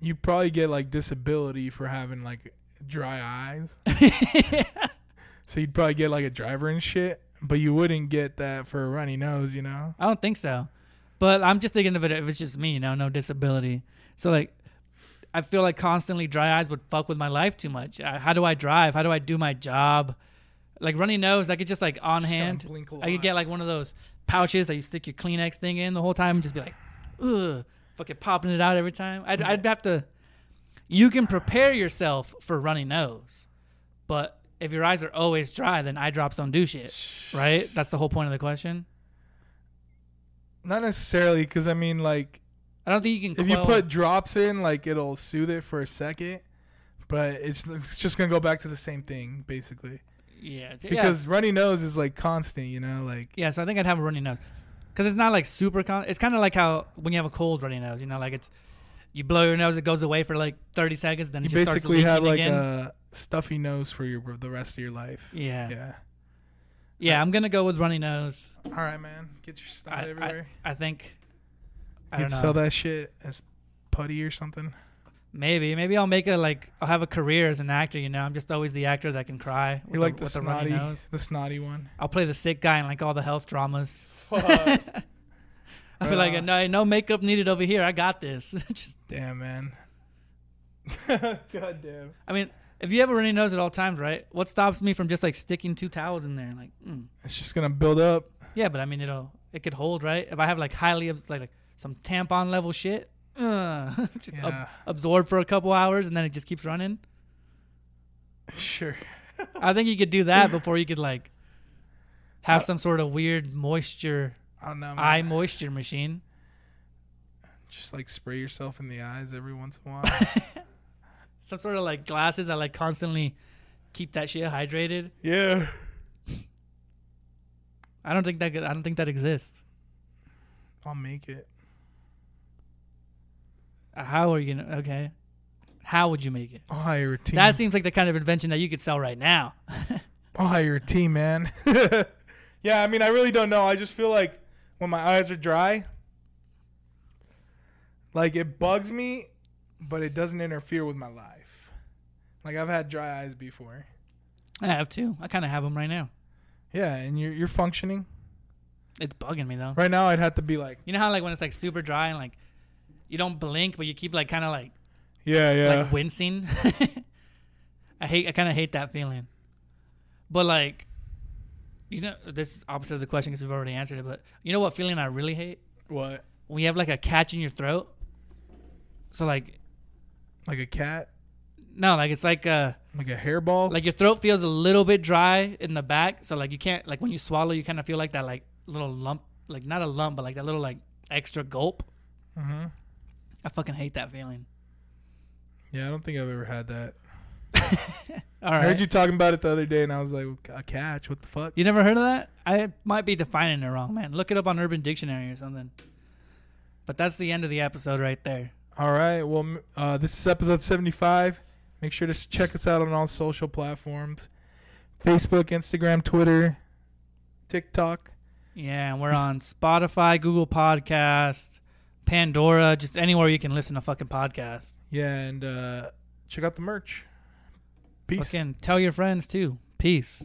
you probably get like disability for having like dry eyes. [laughs] So you'd probably get like a driver and shit, but you wouldn't get that for a runny nose, you know? I don't think so. But I'm just thinking of it if it's just me, you know, no disability. So like I feel like constantly dry eyes would fuck with my life too much. Uh, How do I drive? How do I do my job? Like runny nose, I could just like on Just hand. I could get like one of those pouches that you stick your Kleenex thing in the whole time and just be like, ugh, fucking popping it out every time. I'd, I'd have to. You can prepare yourself for runny nose, but if your eyes are always dry, then eye drops don't do shit, right? That's the whole point of the question. Not necessarily, because I mean, like, I don't think you can. if you put drops in, like, it'll soothe it for a second, but it's, it's just gonna go back to the same thing, basically. yeah, t- yeah. Because runny nose is like constant, you know? Like, Yeah, so I think I'd have a runny nose because it's not like super. Con- it's kind of like how when you have a cold runny nose, you know, like it's you blow your nose, it goes away for like thirty seconds, then you basically have like again. a stuffy nose for your the rest of your life. yeah. yeah, Yeah. I'm gonna go with runny nose. All right, man. Get your snot I, I, everywhere. I think. I you know. sell that shit as putty or something. Maybe, maybe I'll make a like. I'll have a career as an actor. You know, I'm just always the actor that can cry. With You're like the runny snotty, nose. the snotty one. I'll play the sick guy in like all the health dramas. Fuck. [laughs] I'll be like, Uh. no, no makeup needed over here. I got this. [laughs] just, Damn, man. [laughs] God damn. I mean, if you have a runny nose at all times, right? What stops me from just like sticking two towels in there? Like, mm. It's just gonna build up. Yeah, but I mean, it'll it could hold, right? If I have like highly like, like some tampon level shit, uh, [laughs] just ab- absorb for a couple hours and then it just keeps running. [laughs] Sure. I think you could do that [laughs] before you could like have Uh, some sort of weird moisture I don't know. Man. eye moisture machine. just like spray yourself in the eyes every once in a while. Some sort of like glasses that like constantly keep that shit hydrated. yeah. I don't think that I don't think that exists. I'll make it. How are you gonna? Okay, how would you make it? I'll hire a team. That seems like the kind of invention that you could sell right now. [laughs] I'll hire a team, man. [laughs] yeah, I mean, I really don't know. I just feel like when my eyes are dry, like it bugs me, but it doesn't interfere with my life. Like I've had dry eyes before. I have two. I kind of have them right now. Yeah, and you're you're functioning It's bugging me though. right now. I'd have to be like, You know how like when it's like super dry and like you don't blink, but you keep like kind of like yeah, yeah. like wincing. [laughs] I hate. I kind of hate that feeling. But like, you know, this is opposite of the question because we've already answered it. But you know what feeling I really hate what? when you have like a catch in your throat. So like, Like a cat? no, like it's like a Like a hairball? like your throat feels a little bit dry in the back. So like you can't like when you swallow, you kind of feel like that like little lump, like not a lump, but like that little like extra gulp. Mm-hmm. I fucking hate that feeling. Yeah, I don't think I've ever had that. [laughs] All I heard you talking about it the other day, and I was like, a catch? What the fuck? You never heard of that? I might be defining it wrong, man. Look it up on Urban Dictionary or something. But that's the end of the episode right there. All right. Well, uh, this is episode 75. Make sure to check us out on all social platforms Facebook, Instagram, Twitter, TikTok. Yeah, and we're on Spotify, Google Podcasts, Pandora, just anywhere you can listen to fucking podcasts. Yeah, and uh, check out the merch. Peace. Fucking tell your friends too. Peace.